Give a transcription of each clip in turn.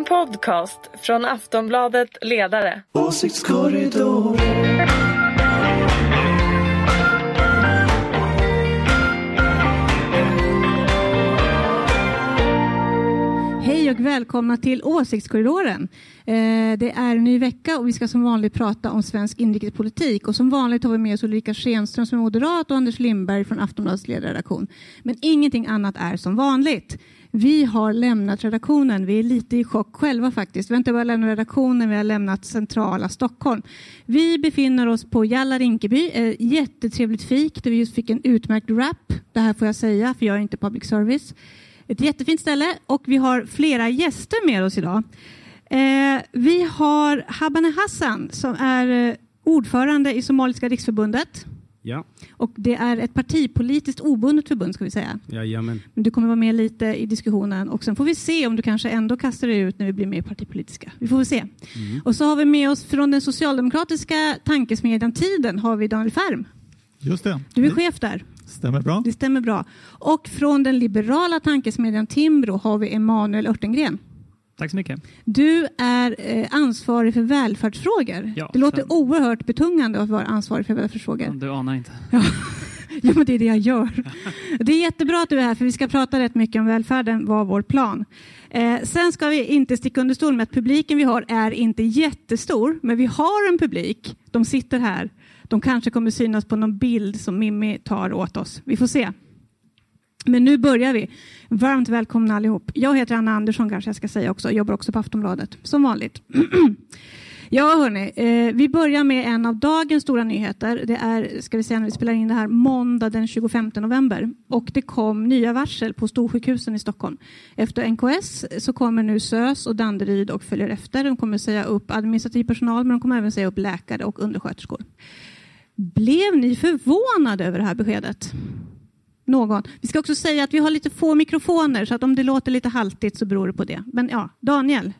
En podcast från Aftonbladet Ledare. Åsiktskorridor. Hej och välkomna till Åsiktskorridoren. Eh, det är en ny vecka och vi ska som vanligt prata om svensk inrikespolitik. Och som vanligt har vi med oss Ulrika Schenström som är moderat och Anders Lindberg från Aftonbladets ledarredaktion. Men ingenting annat är som vanligt. Vi har lämnat redaktionen. Vi är lite i chock själva faktiskt. Vi har inte bara lämnat redaktionen, vi har lämnat centrala Stockholm. Vi befinner oss på Jalla Rinkeby, jättetrevligt fik där vi just fick en utmärkt rap. Det här får jag säga, för jag är inte public service. Ett jättefint ställe och vi har flera gäster med oss idag. Eh, vi har Habane Hassan som är eh, ordförande i Somaliska riksförbundet. Ja, Och det är ett partipolitiskt obundet förbund ska vi säga. jajamän. Men du kommer vara med lite i diskussionen och sen får vi se om du kanske ändå kastar dig ut när vi blir mer partipolitiska. Vi får väl se. Och så har vi med oss från den socialdemokratiska tankesmedjan Tiden har vi Daniel Färm. Just det. Du är chef där. Stämmer bra. Det stämmer bra. Och från den liberala tankesmedjan Timbro har vi Emanuel Örtengren. Tack så mycket. Du är eh, ansvarig för välfärdsfrågor. Ja, det låter sen- oerhört betungande att vara ansvarig för välfärdsfrågor. Du anar inte. Jo, men det är det jag gör. Det är jättebra att du är här, för vi ska prata rätt mycket om välfärden, var vår plan. Eh, sen ska vi inte sticka under stol med att publiken vi har är inte jättestor, men vi har en publik. De sitter här. De kanske kommer synas på någon bild som Mimmi tar åt oss. Vi får se. Men nu börjar vi. Varmt välkomna allihop. Jag heter Anna Andersson kanske jag ska säga också. Jag jobbar också på Aftonbladet, som vanligt. Ja, hörni, eh, vi börjar med en av dagens stora nyheter. Det är, ska vi säga när vi spelar in det här, måndag den 25 november. Och det kom nya varsel på storsjukhusen i Stockholm. Efter NKS så kommer nu SÖS och Danderyd och följer efter. De kommer säga upp administrativ personal, men de kommer även säga upp läkare och undersköterskor. Blev ni förvånade över det här beskedet? Någon. Vi ska också säga att vi har lite få mikrofoner, så att om det låter lite haltigt så beror det på det. Men ja, Daniel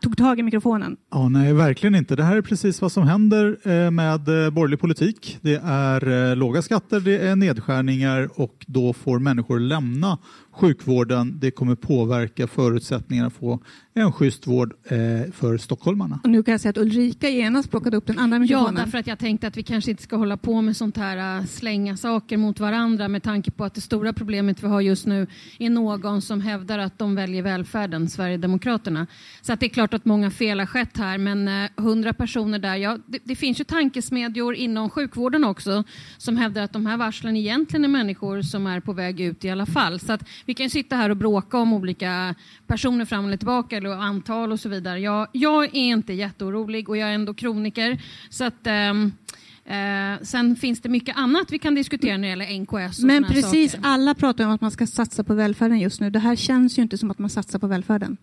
tog tag i mikrofonen. Ja, nej, verkligen inte. Det här är precis vad som händer eh, med eh, borgerlig politik. Det är eh, låga skatter, det är nedskärningar och då får människor lämna sjukvården. Det kommer påverka förutsättningarna att få en schysst vård eh, för stockholmarna. Och nu kan jag säga att Ulrika genast plockade upp den andra Ja, mikrofonen. därför att jag tänkte att vi kanske inte ska hålla på med sånt här äh, slänga saker mot varandra med tanke på att det stora problemet vi har just nu är någon som hävdar att de väljer välfärden, Sverigedemokraterna. Så att det är klart att många fel har skett här, men äh, hundra personer där, ja, det, det finns ju tankesmedjor inom sjukvården också som hävdar att de här varslen egentligen är människor som är på väg ut i alla fall. Så att vi kan sitta här och bråka om olika personer fram eller tillbaka eller antal och så vidare. Jag, jag är inte jätteorolig och jag är ändå kroniker. Så att, ehm, eh, sen finns det mycket annat vi kan diskutera när det gäller NKS och Men precis, saker. alla pratar om att man ska satsa på välfärden just nu. Det här känns ju inte som att man satsar på välfärden.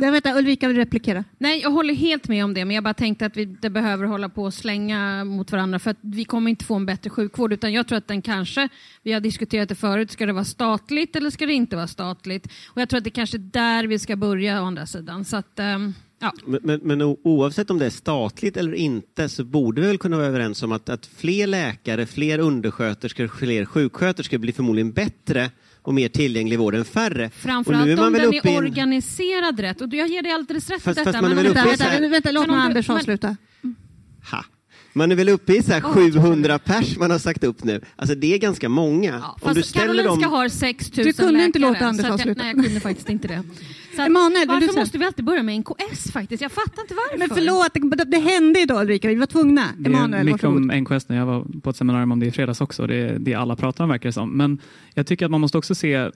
Jag vet inte, Ulrika vill replikera. Nej, jag håller helt med om det, men jag bara tänkte att vi inte behöver hålla på och slänga mot varandra för att vi kommer inte få en bättre sjukvård utan jag tror att den kanske, vi har diskuterat det förut, ska det vara statligt eller ska det inte vara statligt? Och jag tror att det kanske är där vi ska börja å andra sidan. Så att, ehm, ja. Men, men, men oavsett om det är statligt eller inte så borde vi väl kunna vara överens om att, att fler läkare, fler undersköterskor, fler sjuksköterskor blir förmodligen bättre och mer tillgänglig vård än färre. Framförallt är om den uppe i är en- organiserad rätt. Och jag ger dig alldeles rätt Fast- i fast detta. man är men väl uppe så här- Vänta, vänta, låt men om mig Anders men- avsluta. Ha. Man är väl uppe i så här Åh, 700 pers man har sagt upp nu. Alltså det är ganska många. Ja, om du ställer Karolinska dem... har 6 000 Du kunde inte läkare, låta Anders avsluta. Nej, jag kunde faktiskt inte det. Så att, Emanuel, du varför säga? måste vi alltid börja med NKS faktiskt? Jag fattar inte varför. Men förlåt, det, det hände idag Ulrika, vi var tvungna. Det är Emanuel, mycket om NKS nu. Jag var på ett seminarium om det i fredags också. Det är det alla pratar om verkar det som. Men jag tycker att man måste också se,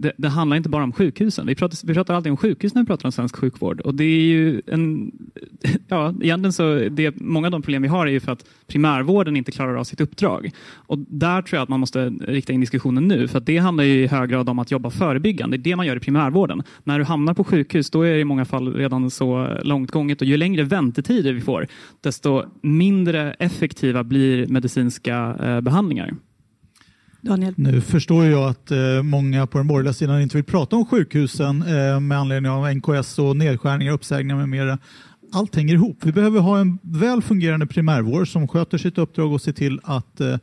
det, det handlar inte bara om sjukhusen. Vi pratar, vi pratar alltid om sjukhus när vi pratar om svensk sjukvård. Och det är ju en, ja, egentligen så, det, många av de problem vi har är ju för att primärvården inte klarar av sitt uppdrag. Och där tror jag att man måste rikta in diskussionen nu. För att det handlar ju i hög grad om att jobba förebyggande. Det är det man gör i primärvården. När du hamnar på sjukhus, då är det i många fall redan så långt gånget. Och ju längre väntetider vi får, desto mindre effektiva blir medicinska eh, behandlingar. Daniel. Nu förstår jag att eh, många på den borgerliga sidan inte vill prata om sjukhusen eh, med anledning av NKS och nedskärningar, uppsägningar med mera allt hänger ihop. Vi behöver ha en väl fungerande primärvård som sköter sitt uppdrag och ser till att eh,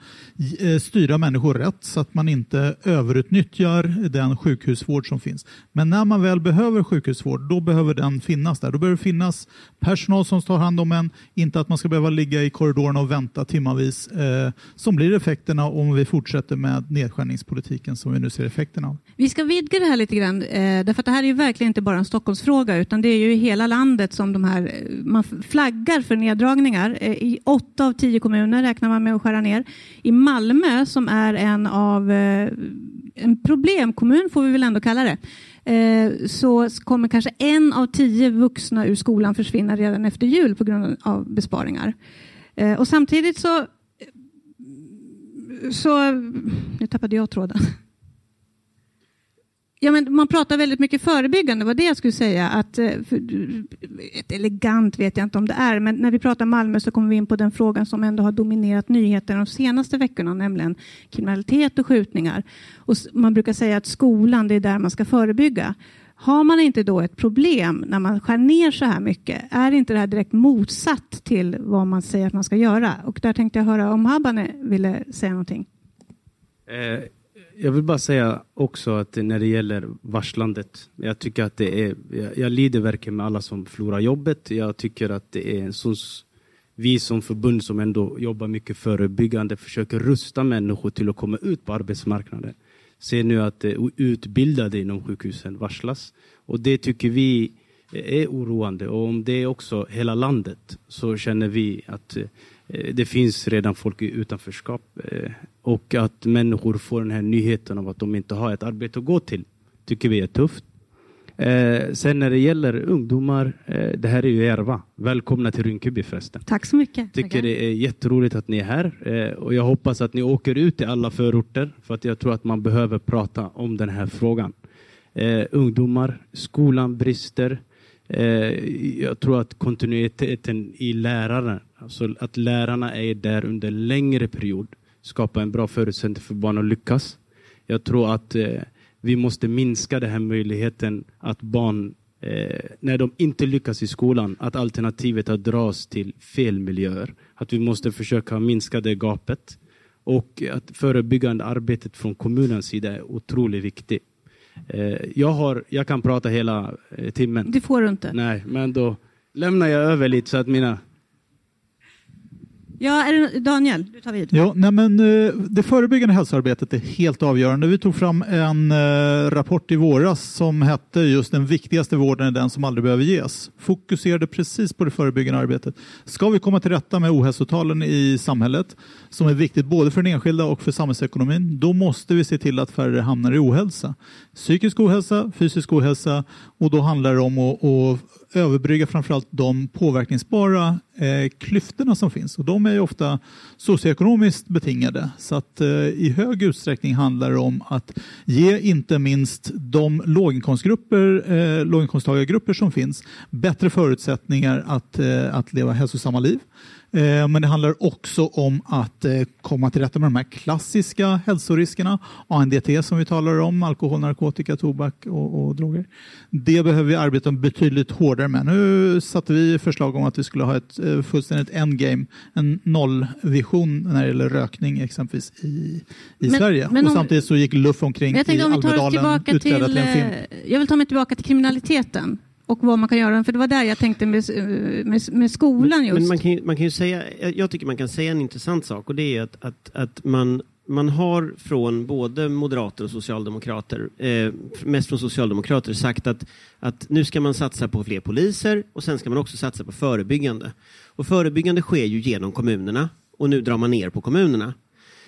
eh, styra människor rätt så att man inte överutnyttjar den sjukhusvård som finns. Men när man väl behöver sjukhusvård, då behöver den finnas där. Då behöver det finnas personal som tar hand om en, inte att man ska behöva ligga i korridorerna och vänta timmavis, eh, som blir effekterna om vi fortsätter med nedskärningspolitiken som vi nu ser effekterna av. Vi ska vidga det här lite grann, eh, därför att det här är ju verkligen inte bara en Stockholmsfråga, utan det är ju i hela landet som de här, man flaggar för neddragningar. Eh, I åtta av tio kommuner räknar man med att skära ner. I Malmö, som är en av eh, en problemkommun, får vi väl ändå kalla det, eh, så kommer kanske en av tio vuxna ur skolan försvinna redan efter jul på grund av besparingar. Och samtidigt så så, nu tappade jag tråden. Ja, men man pratar väldigt mycket förebyggande, var det jag skulle säga. Att, eh, för, ett elegant vet jag inte om det är, men när vi pratar Malmö så kommer vi in på den frågan som ändå har dominerat nyheterna de senaste veckorna, nämligen kriminalitet och skjutningar. Och man brukar säga att skolan, det är där man ska förebygga. Har man inte då ett problem när man skär ner så här mycket? Är inte det här direkt motsatt till vad man säger att man ska göra? Och där tänkte jag höra om Habane ville säga någonting. Eh, jag vill bara säga också att när det gäller varslandet, jag tycker att det är, jag, jag lider verkligen med alla som förlorar jobbet. Jag tycker att det är en sån, vi som förbund som ändå jobbar mycket förebyggande försöker rusta människor till att komma ut på arbetsmarknaden. Ser nu att eh, utbildade inom sjukhusen varslas och det tycker vi är oroande och om det är också hela landet så känner vi att eh, det finns redan folk i utanförskap eh, och att människor får den här nyheten av att de inte har ett arbete att gå till tycker vi är tufft. Eh, sen när det gäller ungdomar, eh, det här är ju Järva. Välkomna till Rinkeby förresten. Tack så mycket. Tycker Tackar. det är jätteroligt att ni är här eh, och jag hoppas att ni åker ut till alla förorter för att jag tror att man behöver prata om den här frågan. Eh, ungdomar, skolan brister. Eh, jag tror att kontinuiteten i läraren, alltså att lärarna är där under längre period skapar en bra förutsättning för barn att lyckas. Jag tror att eh, vi måste minska den här möjligheten att barn, eh, när de inte lyckas i skolan, att alternativet att dras till fel miljöer. Att vi måste försöka minska det gapet. Och att förebyggande arbetet från kommunens sida är otroligt viktigt. Eh, jag, har, jag kan prata hela eh, timmen. Det får du inte. Nej, men då lämnar jag över lite så att mina Ja, det, Daniel, du tar vid. Jo, nej men, eh, det förebyggande hälsoarbetet är helt avgörande. Vi tog fram en eh, rapport i våras som hette just den viktigaste vården är den som aldrig behöver ges. Fokuserade precis på det förebyggande arbetet. Ska vi komma till rätta med ohälsotalen i samhället, som är viktigt både för den enskilda och för samhällsekonomin, då måste vi se till att färre hamnar i ohälsa. Psykisk ohälsa, fysisk ohälsa och då handlar det om att, att överbrygga framförallt de påverkningsbara eh, klyftorna som finns. Och de är ju ofta socioekonomiskt betingade. Så att eh, i hög utsträckning handlar det om att ge inte minst de låginkomstgrupper, eh, låginkomsttagargrupper som finns bättre förutsättningar att, eh, att leva hälsosamma liv. Eh, men det handlar också om att eh, komma till rätta med de här klassiska hälsoriskerna. ANDT som vi talar om, alkohol, narkotika, tobak och, och droger. Det behöver vi arbeta betydligt hårdare med. Nu satte vi förslag om att vi skulle ha ett eh, fullständigt endgame, en nollvision när det gäller rökning exempelvis i, i Men- Sverige. men och om- samtidigt så gick Luff omkring i Almedalen tillbaka utklädda till, till en film. jag vill ta mig tillbaka till kriminaliteten och vad man kan göra, för det var där jag tänkte med, eh, med, med skolan just. Men man kan, ju, man kan ju säga, jag- jag tycker man kan säga en intressant sak och det är att, att, att man, man har från både moderater och socialdemokrater, eh, mest från socialdemokrater, sagt att, att nu ska man satsa på fler poliser och sen ska man också satsa på förebyggande. Och förebyggande sker ju genom kommunerna och nu drar man ner på kommunerna.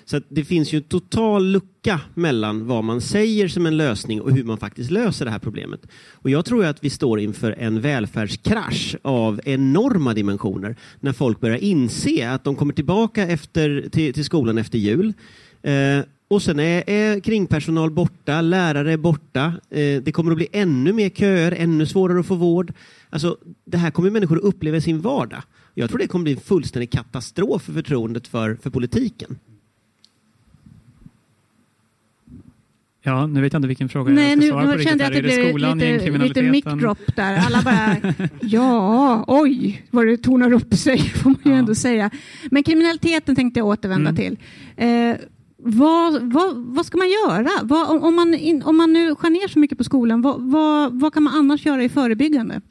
Så att det finns ju en total lucka mellan vad man säger som en lösning och hur man faktiskt löser det här problemet. Och jag tror ju att vi står inför en välfärdskrasch av enorma dimensioner när folk börjar inse att de kommer tillbaka efter, till, till skolan efter jul. Eh, och sen är, är kringpersonal borta, lärare är borta. Eh, det kommer att bli ännu mer köer, ännu svårare att få vård. Alltså, det här kommer människor att uppleva i sin vardag. Jag tror det kommer bli en fullständig katastrof för förtroendet för, för politiken. Ja, nu vet jag inte vilken fråga Nej, jag ska nu, svara på nu riktigt. kände jag att det är det skolan, lite, lite gängkriminaliteten? mic drop där. Alla bara, ja, oj, vad det tonar upp sig, får man ju Ja. ändå säga. Men kriminaliteten tänkte jag återvända Mm. till. Eh, vad, vad, vad ska man göra? Vad, om, man in, om man nu skär ner så mycket på skolan, vad, vad, vad kan man annars göra i förebyggande?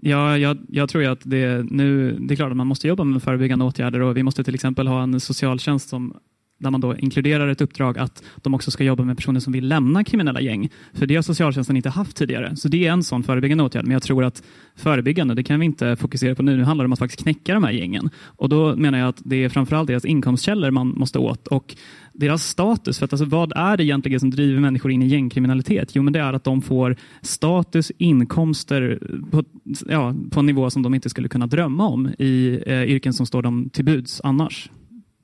Ja, jag, jag tror att det, nu, det är klart att man måste jobba med förebyggande åtgärder och vi måste till exempel ha en socialtjänst som där man då inkluderar ett uppdrag att de också ska jobba med personer som vill lämna kriminella gäng. För det har socialtjänsten inte haft tidigare. Så det är en sån förebyggande åtgärd. Men jag tror att förebyggande, det kan vi inte fokusera på nu. Nu handlar det om att faktiskt knäcka de här gängen. Och då menar jag att det är framförallt deras inkomstkällor man måste åt och deras status. För att alltså, vad är det egentligen som driver människor in i gängkriminalitet? Jo, men det är att de får status, inkomster på, ja, på en nivå som de inte skulle kunna drömma om i eh, yrken som står dem till buds annars.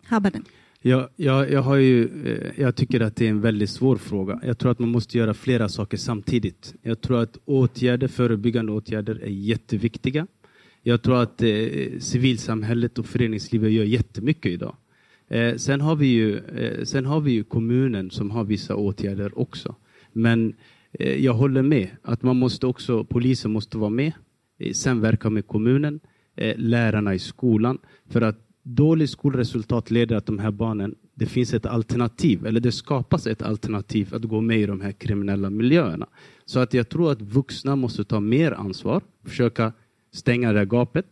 Habbaden. Jag, jag, jag, har ju, eh, jag tycker att det är en väldigt svår fråga. Jag tror att man måste göra flera saker samtidigt. Jag tror att åtgärder, förebyggande åtgärder är jätteviktiga. Jag tror att eh, civilsamhället och föreningslivet gör jättemycket idag. Eh, sen, har vi ju, eh, sen har vi ju kommunen som har vissa åtgärder också. Men eh, jag håller med att man måste också, polisen måste vara med, eh, samverka med kommunen, eh, lärarna i skolan. För att dåligt skolresultat leder att de här barnen, det finns ett alternativ, eller det skapas ett alternativ att gå med i de här kriminella miljöerna. Så att jag tror att vuxna måste ta mer ansvar, försöka stänga det här gapet.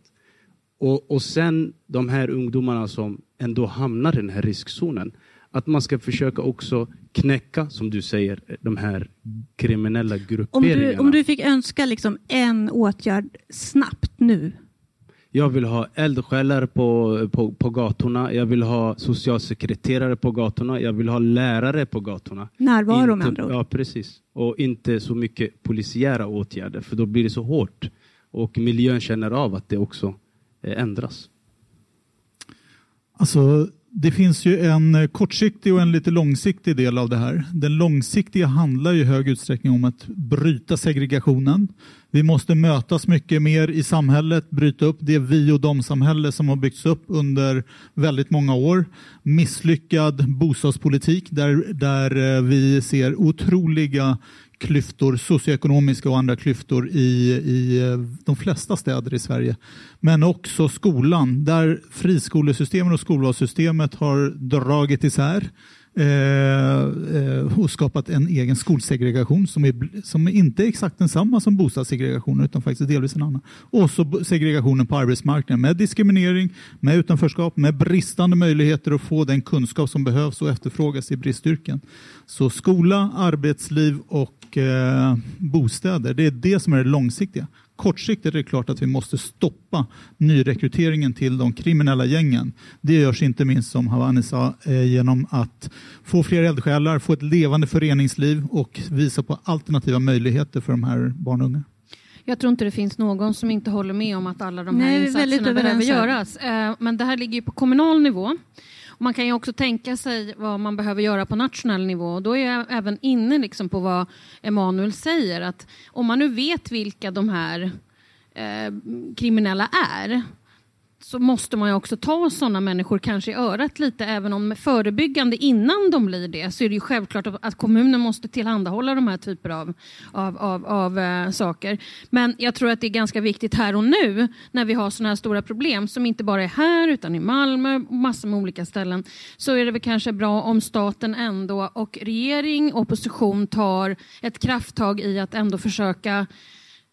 Och, och sen de här ungdomarna som ändå hamnar i den här riskzonen, att man ska försöka också knäcka, som du säger, de här kriminella Om grupperingarna. du, om du fick önska liksom en åtgärd snabbt nu, Jag vill ha eldsjälar på, på, på gatorna. Jag vill ha socialsekreterare på gatorna. Jag vill ha lärare på gatorna. närvaro med Inte- andra ord. Ja, precis. Och inte så mycket polisiära åtgärder, för då blir det så hårt. Och miljön känner av att det också eh, ändras. Alltså, det finns ju en eh, kortsiktig och en lite långsiktig del av det här. Den långsiktiga handlar ju i hög utsträckning om att bryta segregationen. Vi måste mötas mycket mer i samhället, bryta upp det vi och dom-samhälle som har byggts upp under väldigt många år. Misslyckad bostadspolitik där, där eh, vi ser otroliga klyftor, socioekonomiska och andra klyftor i, i eh, de flesta städer i Sverige. Men också skolan, där friskolesystemet och skolvalssystemet har dragit isär eh, eh och skapat en egen skolsegregation som, är, som är inte är exakt densamma som bostadssegregationen utan faktiskt delvis en annan. Och så segregationen på arbetsmarknaden med diskriminering, med utanförskap, med bristande möjligheter att få den kunskap som behövs och efterfrågas i bristyrken. Så skola, arbetsliv och eh, bostäder, det är det som är det långsiktiga. Kortsiktigt är det klart att vi måste stoppa nyrekryteringen till de kriminella gängen. Det görs inte minst, som Havani sa, eh, genom att få fler eldsjälar, få ett levande föreningsliv och visa på alternativa möjligheter för de här barn och unga. Jag tror inte det finns någon som inte håller med om att alla de här Nej, insatserna behöver göras. Eh, Men det här ligger ju på kommunal nivå. Man kan ju också tänka sig vad man behöver göra på nationell nivå. Och Då är jag även inne liksom på vad Emanuel säger. Att om man nu vet vilka de här eh, kriminella är så måste man ju också ta sådana människor kanske i örat lite, även om förebyggande innan de blir det, så är det ju självklart att kommunen måste tillhandahålla de här typer av, av, av, av äh, saker. Men jag tror att det är ganska viktigt här och nu, när vi har sådana här stora problem, som inte bara är här, utan i Malmö och massor med olika ställen, så är det väl kanske bra om staten ändå och regering och opposition tar ett krafttag i att ändå försöka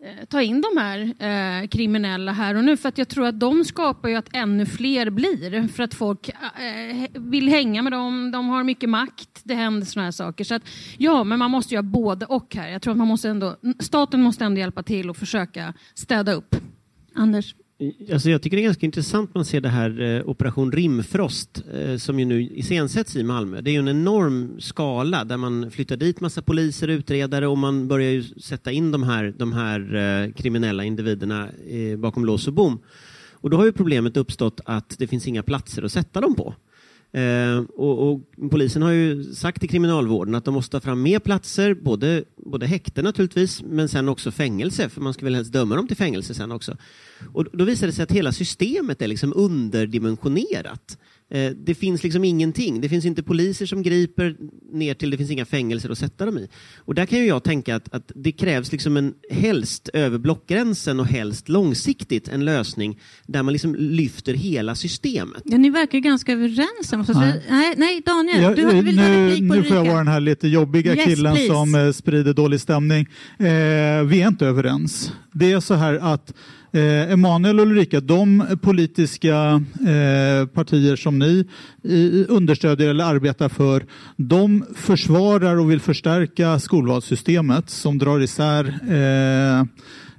Eh, ta in de här eh, kriminella här och nu. För att jag tror att de skapar ju att ännu fler blir. För att folk eh, vill hänga med dem, de har mycket makt, det händer sådana här saker. Så att, ja, men man måste göra både och här. Jag tror att man måste ändå, staten måste ändå hjälpa till och försöka städa upp. Anders? Alltså jag tycker det är ganska intressant man ser det här eh, Operation Rimfrost eh, som ju nu iscensätts i Malmö. Det är ju en enorm skala där man flyttar dit massa poliser, och utredare och man börjar ju sätta in de här, de här eh, kriminella individerna eh, bakom lås och bom. Och då har ju problemet uppstått att det finns inga platser att sätta dem på. Eh, och, och polisen har ju sagt till kriminalvården att de måste ta fram mer platser, både, både häkte naturligtvis, men sen också fängelse, för man ska väl helst döma dem till fängelse sen också. Och då visar det sig att hela systemet är liksom underdimensionerat. Eh, det finns liksom ingenting. Det finns inte poliser som griper ner till, det finns inga fängelser att sätta dem i. Och där kan ju jag tänka att, att det krävs liksom en helst över blockgränsen och helst långsiktigt en lösning där man liksom lyfter hela systemet. Ja, ni verkar ju ganska överens. Jag Nej. säga. Nej, nej, Daniel, Ja, du har- vill nu, replik på nu får jag vara den här lite jobbiga Yes, killen please. som eh, sprider dålig stämning. Eh, vi är inte överens. Det är så här att eh, Emanuel och Ulrika, de politiska eh, partier som ni eh, understödjer eller arbetar för, de försvarar och vill förstärka skolvalssystemet som drar isär eh,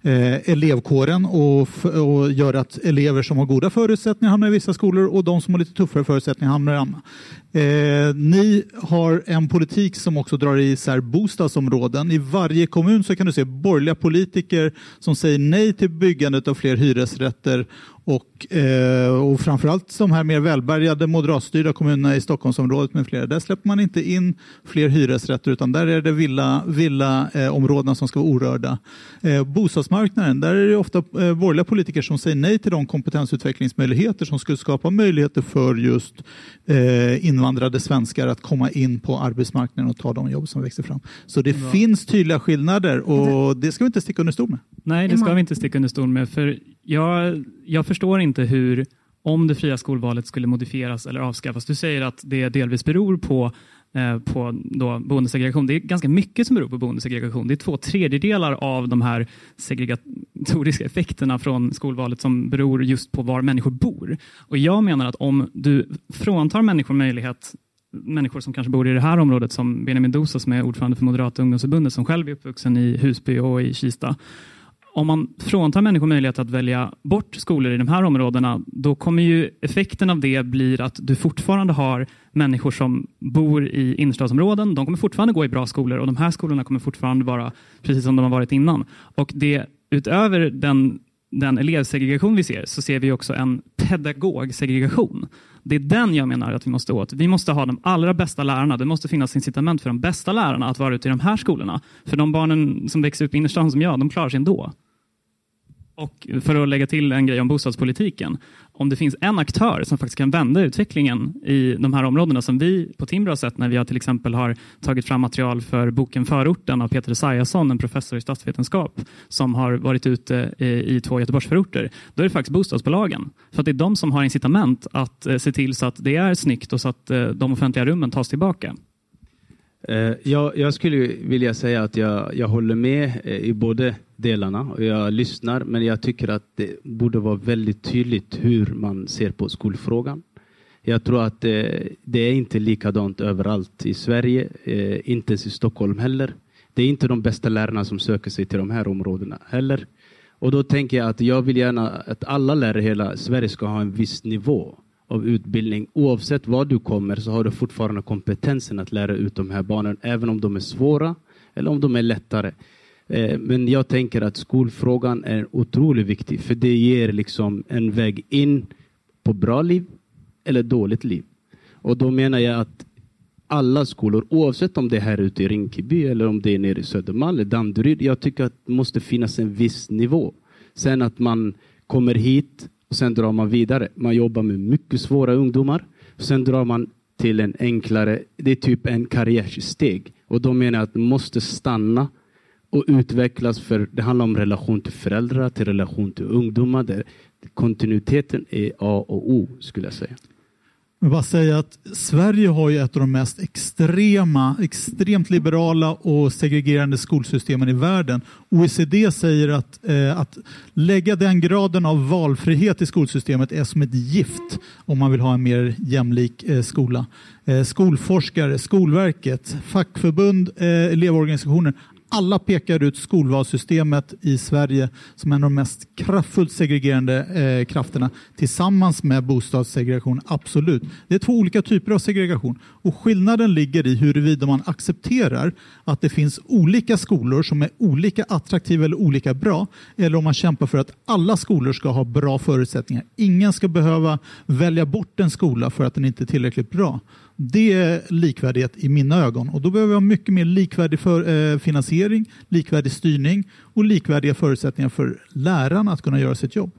eh, elevkåren och, och gör att elever som har goda förutsättningar hamnar i vissa skolor och de som har lite tuffare förutsättningar hamnar i andra. Eh, ni har en politik som också drar isär bostadsområden. I varje kommun så kan du se borgerliga politiker som säger nej till byggandet av fler hyresrätter och, eh, och framförallt de här mer välbärgade moderatstyrda kommunerna i Stockholmsområdet med flera. Där släpper man inte in fler hyresrätter utan där är det villa, villa eh, områdena som ska vara orörda. Eh, bostadsmarknaden, där är det ofta eh, borgerliga politiker som säger nej till de kompetensutvecklingsmöjligheter som skulle skapa möjligheter för just eh, invandrade svenskar att komma in på arbetsmarknaden och ta de jobb som växer fram. Så det finns tydliga skillnader och det ska vi inte sticka under stol med. Nej, det ska vi inte sticka under stol med. För jag, jag förstår inte hur, om det fria skolvalet skulle modifieras eller avskaffas. Du säger att det delvis beror på, Eh, på då boendesegregation. Det är ganska mycket som beror på boendesegregation. Det är två tredjedelar av de här segregatoriska effekterna från skolvalet som beror just på var människor bor. Och Jag menar att om du fråntar människor möjlighet människor som kanske bor i det här området som Benjamin Dosa som är ordförande för Moderata ungdomsförbundet som själv är uppvuxen i Husby och i Kista. Om man fråntar människor möjlighet att välja bort skolor i de här områdena, då kommer ju effekten av det blir att du fortfarande har människor som bor i innerstadsområden. De kommer fortfarande gå i bra skolor och de här skolorna kommer fortfarande vara precis som de har varit innan. Och det utöver den, den elevsegregation vi ser, så ser vi också en pedagogsegregation. Det är den jag menar att vi måste åt. Vi måste ha de allra bästa lärarna. Det måste finnas incitament för de bästa lärarna att vara ute i de här skolorna. För de barnen som växer upp i innerstan som jag, de klarar sig ändå. Och för att lägga till en grej om bostadspolitiken. Om det finns en aktör som faktiskt kan vända utvecklingen i de här områdena som vi på Timbro har sett när vi har till exempel har tagit fram material för boken Förorten av Peter Esaiasson, en professor i statsvetenskap som har varit ute eh, i, två Göteborgsförorter. Då är det faktiskt bostadsbolagen. För att det är de som har incitament att eh, se till så att det är snyggt och så att eh, de offentliga rummen tas tillbaka. Eh, jag, jag skulle vilja säga att jag, jag håller med eh, i båda delarna och jag lyssnar men jag tycker att det borde vara väldigt tydligt hur man ser på skolfrågan. Jag tror att eh, det är inte likadant överallt i Sverige, inte ens i Stockholm heller. Det är inte de bästa lärarna som söker sig till de här områdena heller. Och då tänker jag att jag vill gärna att alla lärare i hela Sverige ska ha en viss nivå av utbildning. Oavsett var du kommer så har du fortfarande kompetensen att lära ut de här barnen, även om de är svåra eller om de är lättare. Eh, men jag tänker att skolfrågan är otroligt viktig, för det ger liksom en väg in på bra liv eller dåligt liv. Och då menar jag att alla skolor, oavsett om det är här ute i Rinkeby eller om det är nere i Södermalm eller Danderyd, jag tycker att det måste finnas en viss nivå. Sen att man kommer hit och sen drar man vidare. Man jobbar med mycket svåra ungdomar. Sen drar man till en enklare, det är typ en karriärsteg. Och då menar jag att det måste stanna och utvecklas för det handlar om relation till föräldrar, till relation till ungdomar. Där kontinuiteten är A och O skulle jag säga. Jag vill bara säga att Sverige har ju ett av de mest extrema, extremt liberala och segregerande skolsystemen i världen. OECD säger att, eh, att lägga den graden av valfrihet i skolsystemet är som ett gift om man vill ha en mer jämlik eh, skola. Eh, skolforskare, Skolverket, fackförbund, eh, elevorganisationer, alla pekar ut skolvalssystemet i Sverige som en av de mest kraftfullt segregerande eh, krafterna tillsammans med bostadssegregation. Absolut. Det är två olika typer av segregation och skillnaden ligger i huruvida man accepterar att det finns olika skolor som är olika attraktiva eller olika bra eller om man kämpar för att alla skolor ska ha bra förutsättningar. Ingen ska behöva välja bort en skola för att den inte är tillräckligt bra. Det är likvärdighet i mina ögon och då behöver vi ha mycket mer likvärdig för, eh, finansiering, likvärdig styrning och likvärdiga förutsättningar för lärarna att kunna göra sitt jobb.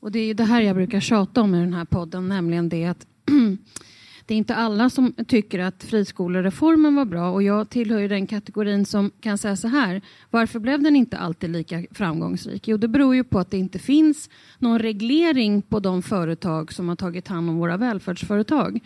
Och det är det här jag brukar tjata om i den här podden, nämligen det att det är inte alla som tycker att friskolereformen var bra och jag tillhör ju den kategorin som kan säga så här. Varför blev den inte alltid lika framgångsrik? Jo, det beror ju på att det inte finns någon reglering på de företag som har tagit hand om våra välfärdsföretag.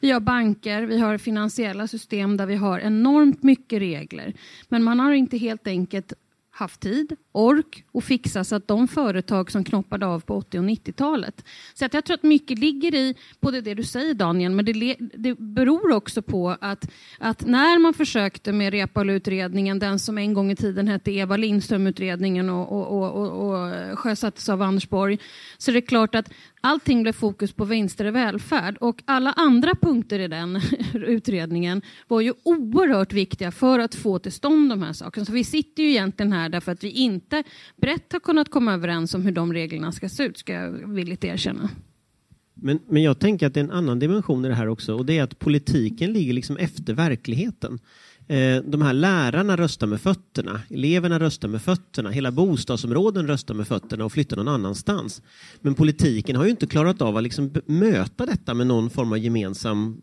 Vi har banker, vi har finansiella system där vi har enormt mycket regler. Men man har inte helt enkelt haft tid, ork och fixa så att de företag som knoppade av på 80 och 90-talet. Så att jag tror att mycket ligger i både det du säger Daniel, men det, det beror också på att, att när man försökte med Reepalu-utredningen, den som en gång i tiden hette Eva Lindström-utredningen och, och, och, och sjösattes av Anders Borg, så är det klart att allting blev fokus på vinster i välfärd och alla andra punkter i den utredningen var ju oerhört viktiga för att få till stånd de här sakerna. Så vi sitter ju egentligen här därför att vi inte brett har kunnat komma överens om hur de reglerna ska se ut, ska jag villigt erkänna. Men, men jag tänker att det är en annan dimension i det här också och det är att politiken ligger liksom efter verkligheten. Eh, de här lärarna röstar med fötterna, eleverna röstar med fötterna, hela bostadsområden röstar med fötterna och flyttar någon annanstans. Men politiken har ju inte klarat av att liksom möta detta med någon form av gemensam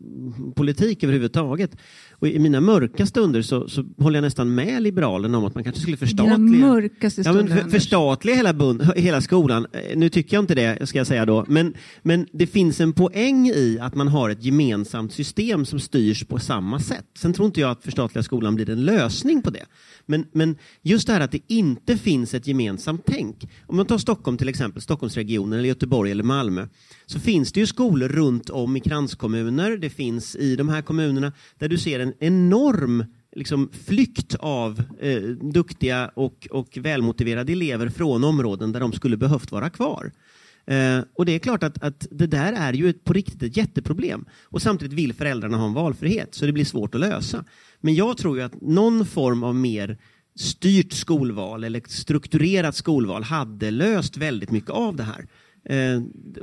politik överhuvudtaget. Och I mina mörka stunder så, så håller jag nästan med Liberalerna om att man kanske skulle förstatliga, mörkaste ja, men för, förstatliga hela, bund, hela skolan. Eh, nu tycker jag inte det, ska jag säga då, men, men det finns en poäng i att man har ett gemensamt system som styrs på samma sätt. Sen tror inte jag att förstatliga skolan blir en lösning på det. Men, men just det här att det inte finns ett gemensamt tänk. Om man tar Stockholm till exempel, Stockholmsregionen, eller Göteborg eller Malmö, så finns det ju skolor runt om i kranskommuner, det finns i de här kommunerna, där du ser en enorm liksom, flykt av eh, duktiga och, och välmotiverade elever från områden där de skulle behövt vara kvar. Eh, och det är klart att, att det där är ju ett, på riktigt ett jätteproblem. Och samtidigt vill föräldrarna ha en valfrihet, så det blir svårt att lösa. Men jag tror ju att någon form av mer styrt skolval eller strukturerat skolval hade löst väldigt mycket av det här. Eh,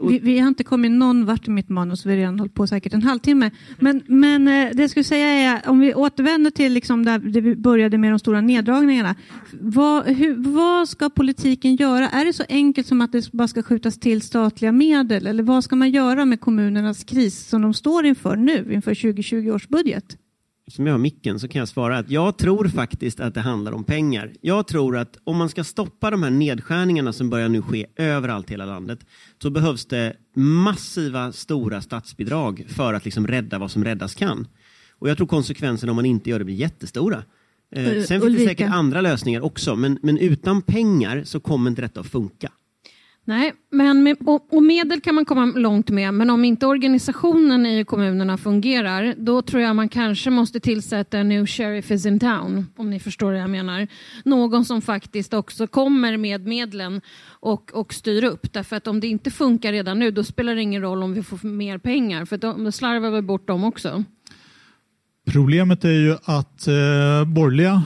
vi, vi, har inte kommit någon vart i mitt manus, vi har redan hållit på säkert en halvtimme. Men, men eh, det jag skulle säga är, om vi återvänder till liksom där det vi började med de stora neddragningarna. Vad, hur, vad ska politiken göra? Är det så enkelt som att det bara ska skjutas till statliga medel? Eller vad ska man göra med kommunernas kris som de står inför nu, inför 2020 års budget? Som jag har micken så kan jag svara att jag tror faktiskt att det handlar om pengar. Jag tror att om man ska stoppa de här nedskärningarna som börjar nu ske överallt i hela landet så behövs det massiva stora statsbidrag för att liksom rädda vad som räddas kan. Och jag tror konsekvenserna om man inte gör det blir jättestora. Eh, sen finns det säkert andra lösningar också, men, men utan pengar så kommer inte detta att funka. Nej, men med, och, och, medel kan man komma långt med, men om inte organisationen i kommunerna fungerar, då tror jag man kanske måste tillsätta en new sheriff is in town, om ni förstår vad jag menar. Någon som faktiskt också kommer med medlen och, och styr upp, därför att om det inte funkar redan nu, då spelar det ingen roll om vi får mer pengar, för då slarvar vi bort dem också. Problemet är ju att eh, borgerliga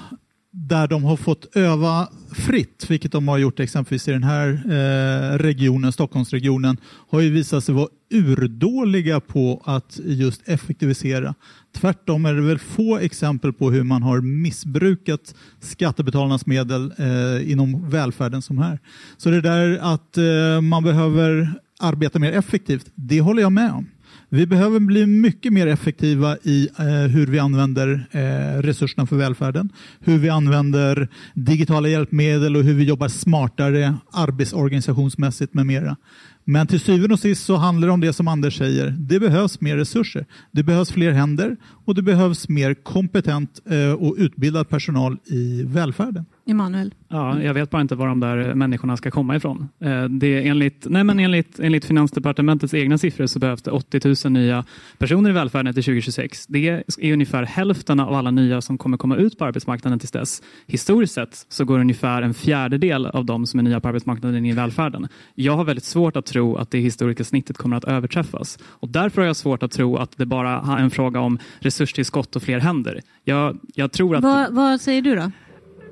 där de har fått öva fritt, vilket de har gjort exempelvis i den här eh, regionen, Stockholmsregionen, har ju visat sig vara urdåliga på att just effektivisera. Tvärtom är det väl få exempel på hur man har missbrukat skattebetalarnas medel eh, inom välfärden som här. Så det där att eh, man behöver arbeta mer effektivt, det håller jag med om. Vi behöver bli mycket mer effektiva i eh, hur vi använder eh, resurserna för välfärden, hur vi använder digitala hjälpmedel och hur vi jobbar smartare arbetsorganisationsmässigt med mera. Men till syvende och sist så handlar det om det som Anders säger. Det behövs mer resurser. Det behövs fler händer och det behövs mer kompetent eh, och utbildad personal i välfärden. Emanuel? Ja, jag vet bara inte var de där människorna ska komma ifrån. Eh, det är enligt, nej men enligt, enligt Finansdepartementets egna siffror så behövs det 80 000 nya personer i välfärden till 2026. Det är ungefär hälften av alla nya som kommer komma ut på arbetsmarknaden tills dess. Historiskt sett så går ungefär en fjärdedel av de som är nya på arbetsmarknaden in i välfärden. Jag har väldigt svårt att tro att det historiska snittet kommer att överträffas och därför har jag svårt att tro att det bara är en fråga om resurstillskott och fler händer. Jag, jag tror att... Vad, vad säger du då?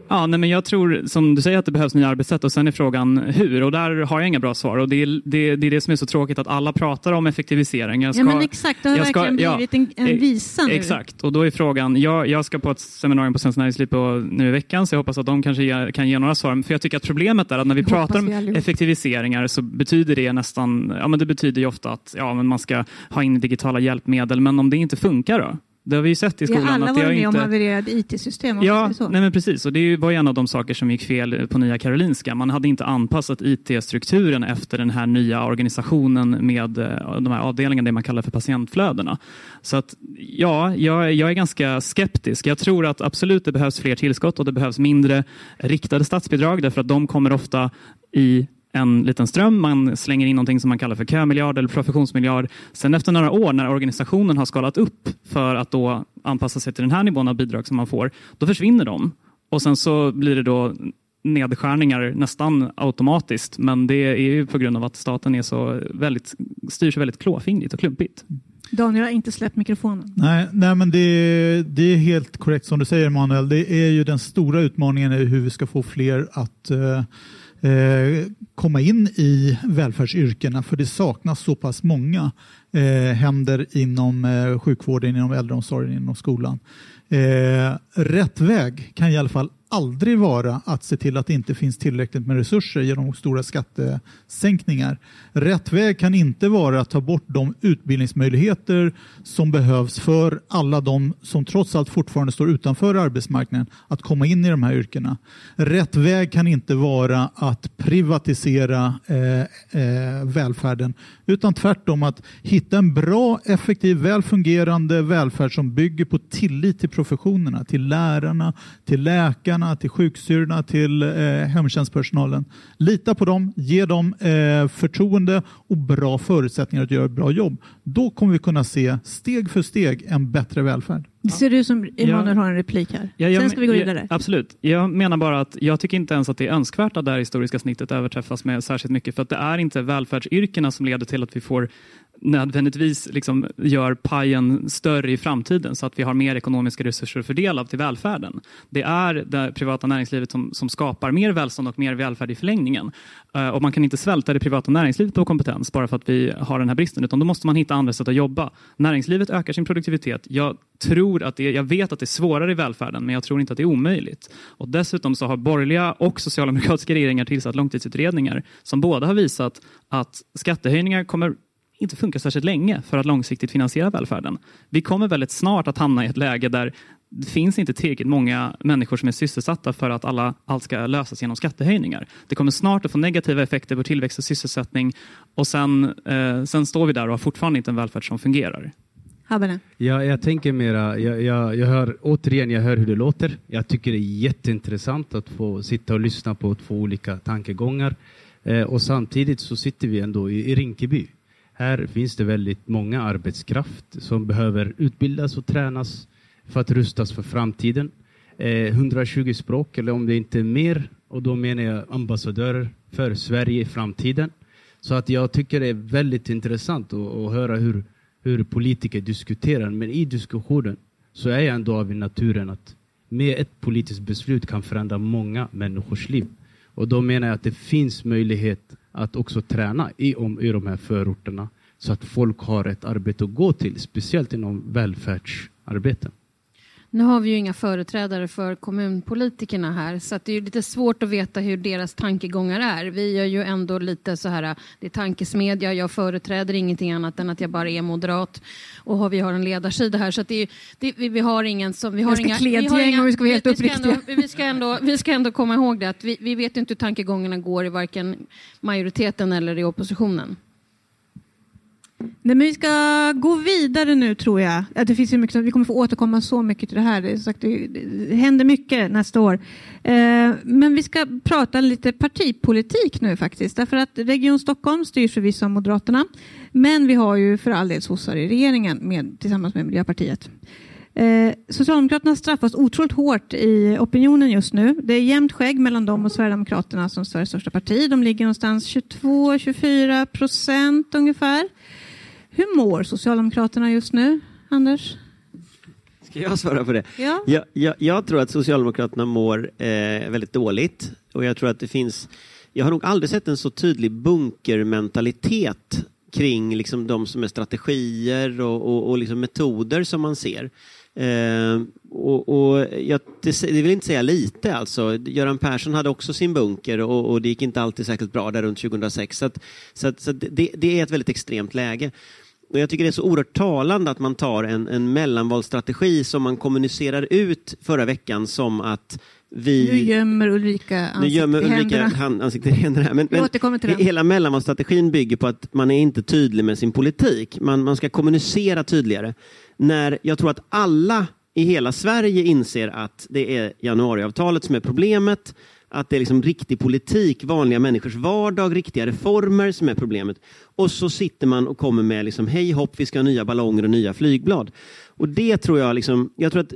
Ja, nej, men jag tror som du säger att det behövs nya arbetssätt och sen är frågan hur och där har jag inga bra svar och det är det, det, är det som är så tråkigt att alla pratar om effektivisering. Jag ja men exakt, det har jag ska- verkligen ja, blivit en, en eh, visa nu. Exakt, och då är frågan, jag, jag ska på ett seminarium på Svenskt Näringsliv på, nu i veckan så jag hoppas att de kanske ge, kan ge några svar. För jag tycker att problemet är att när vi Det pratar om vi effektiviseringar så betyder det nästan, ja men det betyder ju ofta att ja, men man ska ha in digitala hjälpmedel, men om det inte funkar då? Det har vi ju sett i Vi har skolan. alla varit med inte... om havererade IT-system. Ja, nej men precis. Och det var ju en av de saker som gick fel på Nya Karolinska. Man hade inte anpassat IT-strukturen efter den här nya organisationen med eh, de här avdelningarna, det man kallar för patientflödena. Så att ja, jag, jag är ganska skeptisk. Jag tror att absolut det behövs fler tillskott och det behövs mindre riktade statsbidrag därför att de kommer ofta i en liten ström. Man slänger in någonting som man kallar för kömiljard eller professionsmiljard. Sen efter några år när organisationen har skalat upp för att då anpassa sig till den här nivån av bidrag som man får, då försvinner de. Och sen så blir det då nedskärningar nästan automatiskt. Men det är ju på grund av att staten är så väldigt, styr så väldigt klåfingrigt och klumpigt. Daniel har inte släppt mikrofonen. Nej, nej men det, det är helt korrekt som du säger Manuel. Det är ju den stora utmaningen är hur vi ska få fler att eh, Eh, komma in i välfärdsyrkena för det saknas så pass många eh, händer inom eh, sjukvården, inom äldreomsorgen, inom skolan. Eh, rätt väg kan i alla fall aldrig vara att se till att det inte finns tillräckligt med resurser genom stora skattesänkningar. Rätt väg kan inte vara att ta bort de utbildningsmöjligheter som behövs för alla de som trots allt fortfarande står utanför arbetsmarknaden att komma in i de här yrkena. Rätt väg kan inte vara att privatisera eh, eh, välfärden utan tvärtom att hitta en bra, effektiv, väl fungerande välfärd som bygger på tillit till professionerna, till lärarna, till läkarna, till sjuksyrrorna, till eh, hemtjänstpersonalen. Lita på dem, ge dem eh, förtroende och bra förutsättningar att göra ett bra jobb. Då kommer vi kunna se steg för steg en bättre välfärd. Det ser ut som Emanuel Ja. har en replik här. Ja, jag Sen ska vi gå vidare. Ja, absolut. Jag menar bara att jag tycker inte ens att det är önskvärt att det här historiska snittet överträffas med särskilt mycket. För att det är inte välfärdsyrkena som leder till att vi får nödvändigtvis liksom gör pajen större i framtiden så att vi har mer ekonomiska resurser att fördela till välfärden. Det är det privata näringslivet som, som skapar mer välstånd och mer välfärd i förlängningen. Eh, och man kan inte svälta det privata näringslivet på kompetens bara för att vi har den här bristen, utan då måste man hitta andra sätt att jobba. Näringslivet ökar sin produktivitet. Jag tror att det, jag vet att det är svårare i välfärden, men jag tror inte att det är omöjligt. Och dessutom så har borgerliga och socialdemokratiska regeringar tillsatt långtidsutredningar som båda har visat att skattehöjningar kommer inte funka särskilt länge för att långsiktigt finansiera välfärden. Vi kommer väldigt snart att hamna i ett läge där det finns inte tillräckligt många människor som är sysselsatta för att alla, allt ska lösas genom skattehöjningar. Det kommer snart att få negativa effekter på tillväxt och sysselsättning och sen, eh, sen står vi där och har fortfarande inte en välfärd som fungerar. Habene. Ja, jag tänker mera, jag, jag, jag hör återigen, jag hör hur det låter. Jag tycker det är jätteintressant att få sitta och lyssna på två olika tankegångar. Eh, och samtidigt så sitter vi ändå i, i Rinkeby. Här finns det väldigt många arbetskraft som behöver utbildas och tränas för att rustas för framtiden. Eh, 120 språk, eller om det inte är mer, och då menar jag ambassadörer för Sverige i framtiden. Så att jag tycker det är väldigt intressant att, att höra hur, hur politiker diskuterar, men i diskussionen så är jag ändå av naturen att med ett politiskt beslut kan förändra många människors liv. Och då menar jag att det finns möjlighet att också träna i, om, i de här förorterna så att folk har ett arbete att gå till, speciellt inom välfärdsarbeten. Nu har vi ju inga företrädare för kommunpolitikerna här så det är ju lite svårt att veta hur deras tankegångar är. Vi är ju ändå lite så här, det är tankesmedja, jag företräder ingenting annat än att jag bara är moderat och har, vi har en ledarsida här så det, är- det, vi, vi har ingen som... Vi har inga, vi ska vara helt vi ska ändå, vi, ska ändå, vi ska ändå komma ihåg det att vi, vi vet inte hur tankegångarna går i varken majoriteten eller i oppositionen. Nej, men vi ska gå vidare nu tror jag. Det finns ju mycket, vi kommer få återkomma så mycket till det här. Det, sagt, det, det händer mycket nästa år. Eh, men vi ska prata lite partipolitik nu faktiskt. Därför att Region Stockholm styrs förvisso av Moderaterna. Men vi har ju för all del sossar i regeringen med, tillsammans med Miljöpartiet. Eh, Socialdemokraterna straffas otroligt hårt i opinionen just nu. Det är jämnt skägg mellan dem och Sverigedemokraterna som Sveriges största parti. De ligger någonstans 22-24 procent ungefär. Hur mår Socialdemokraterna just nu, Anders? Ska jag svara på det? Ja. Jag, jag, jag tror att Socialdemokraterna mår eh, väldigt dåligt och jag tror att det finns jag har nog aldrig sett en så tydlig bunkermentalitet kring liksom de som är strategier och, och, och liksom metoder som man ser. Eh, och, och jag, det, det vill inte säga lite alltså. Göran Persson hade också sin bunker och, och det gick inte alltid särskilt bra där runt 2006. Så, att, så, att, så att det, det är ett väldigt extremt läge. Och jag tycker det är så oerhört talande att man tar en, en mellanvalsstrategi som man kommunicerar ut förra veckan som att vi... Nu gömmer Ulrika Nu ansiktet gömmer i Ulrika händerna. hand, ansiktet i händerna. Men, men till den. hela mellanvalsstrategin bygger på att man är inte tydlig med sin politik. Man, man ska kommunicera tydligare. När jag tror att alla i hela Sverige inser att det är januariavtalet som är problemet, att det är liksom riktig politik, vanliga människors vardag, riktiga reformer som är problemet. Och så sitter man och kommer med liksom, hej hopp, vi ska ha nya ballonger och nya flygblad. Och det tror jag, liksom, jag tror att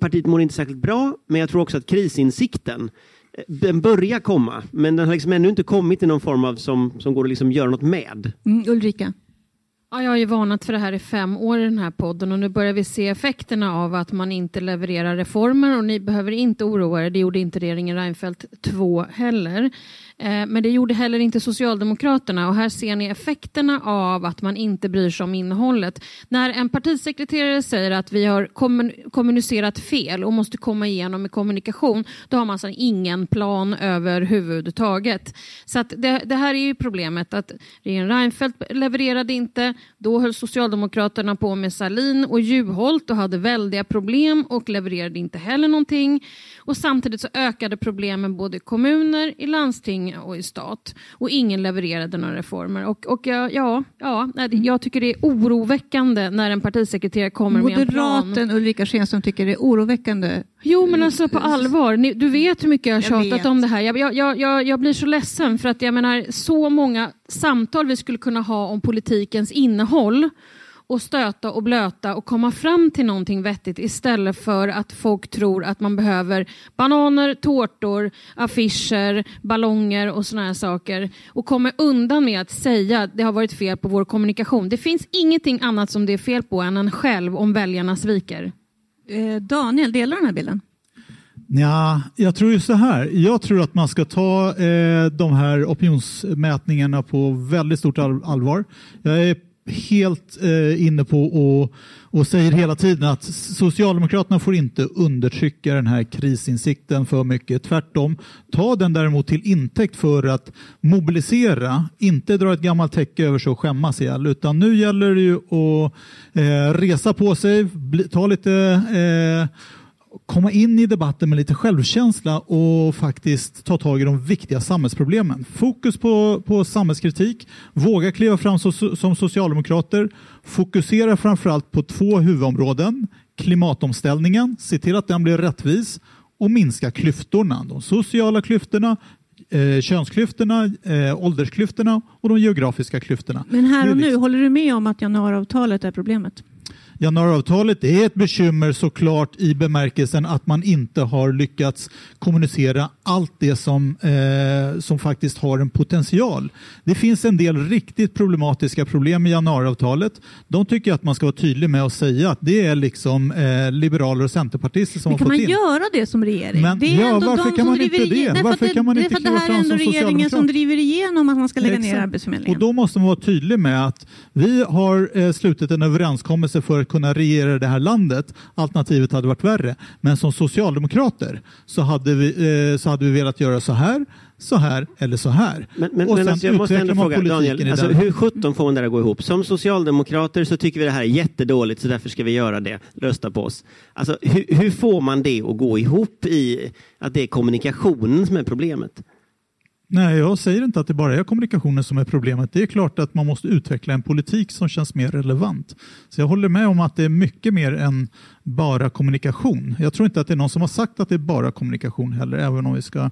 partiet mår inte särskilt bra, men jag tror också att krisinsikten, eh, den börjar komma, men den har liksom ännu inte kommit i någon form av som, som går att liksom göra något med. Mm, Ulrika. Ja, jag har ju varnat för det här i fem år i den här podden och nu börjar vi se effekterna av att man inte levererar reformer och ni behöver inte oroa er, det gjorde inte regeringen Reinfeldt 2 heller. Eh, men det gjorde heller inte Socialdemokraterna och här ser ni effekterna av att man inte bryr sig om innehållet. När en partisekreterare säger att vi har kommunicerat fel och måste komma igenom med kommunikation, då har man alltså ingen plan överhuvudtaget. Så att det, det här är ju problemet att regeringen Reinfeldt levererade inte, då höll Socialdemokraterna på med Salin och Juholt och hade väldiga problem och levererade inte heller någonting. Och samtidigt så ökade problemen både i kommuner, i landsting och i stat. Och ingen levererade några reformer. Och, och ja, ja, ja, jag tycker det är oroväckande när en partisekreterare kommer med en plan. Moderaten Ulrika Schenström tycker det är oroväckande. Jo, men alltså på allvar. Ni, du vet hur mycket jag har Jag tjatat vet. om det här. Jag, jag, jag, jag, jag blir så ledsen för att jag menar så många samtal vi skulle kunna ha om politikens innehåll och stöta och blöta och komma fram till någonting vettigt istället för att folk tror att man behöver bananer, tårtor, affischer, ballonger och såna här saker och kommer undan med att säga att det har varit fel på vår kommunikation. Det finns ingenting annat som det är fel på än en själv om väljarna sviker. Eh, Daniel, delar den här bilden? Ja, jag tror ju så här. Jag tror att man ska ta eh, de här opinionsmätningarna på väldigt stort all allvar. Jag är helt eh, inne på och, och säger hela tiden att Socialdemokraterna får inte undertrycka den här krisinsikten för mycket. Tvärtom, ta den däremot till intäkt för att mobilisera, inte dra ett gammalt täcke över sig och skämmas ihjäl, utan nu gäller det ju att eh, resa på sig, bli, ta lite eh, komma in i debatten med lite självkänsla och faktiskt ta tag i de viktiga samhällsproblemen. Fokus på, på samhällskritik, våga kliva fram så, som socialdemokrater, fokusera framförallt på två huvudområden. Klimatomställningen, se till att den blir rättvis och minska klyftorna. De sociala klyftorna, eh, könsklyftorna, eh, åldersklyftorna och de geografiska klyftorna. Men här och nu, liksom- håller du med om att januariavtalet är problemet? Januariavtalet är ett bekymmer såklart i bemärkelsen att man inte har lyckats kommunicera allt det som, eh, som faktiskt har en potential. Det finns en del riktigt problematiska problem i januariavtalet. De tycker att man ska vara tydlig med att säga att det är liksom eh, liberaler och centerpartister som Men har kan fått man in. göra det som regering? Men- det är ja, ändå varför de kan som man inte det? Nej, för Varför att kan man det, inte det är för att kliva det här är fram ändå som regeringen som socialdemokrat? driver igenom att man ska lägga ner Exakt. Arbetsförmedlingen. Och då måste man vara tydlig med att vi har eh, slutit en överenskommelse för kunna regera det här landet. Alternativet hade varit värre. Men som socialdemokrater så hade vi, eh, så hade vi velat göra så här, så här eller så här. Men, men, och men sen alltså jag måste ändå fråga, Daniel, alltså, hur sjutton får man det att gå ihop? Som socialdemokrater så tycker vi det här är jättedåligt så därför ska vi göra det. Rösta på oss. Alltså, hur, hur får man det att gå ihop i att det är kommunikationen som är problemet? Nej, jag säger inte att det bara är kommunikationen som är problemet. Det är klart att man måste utveckla en politik som känns mer relevant. Så jag håller med om att det är mycket mer än bara kommunikation. Jag tror inte att det är någon som har sagt att det är bara kommunikation heller, även om vi ska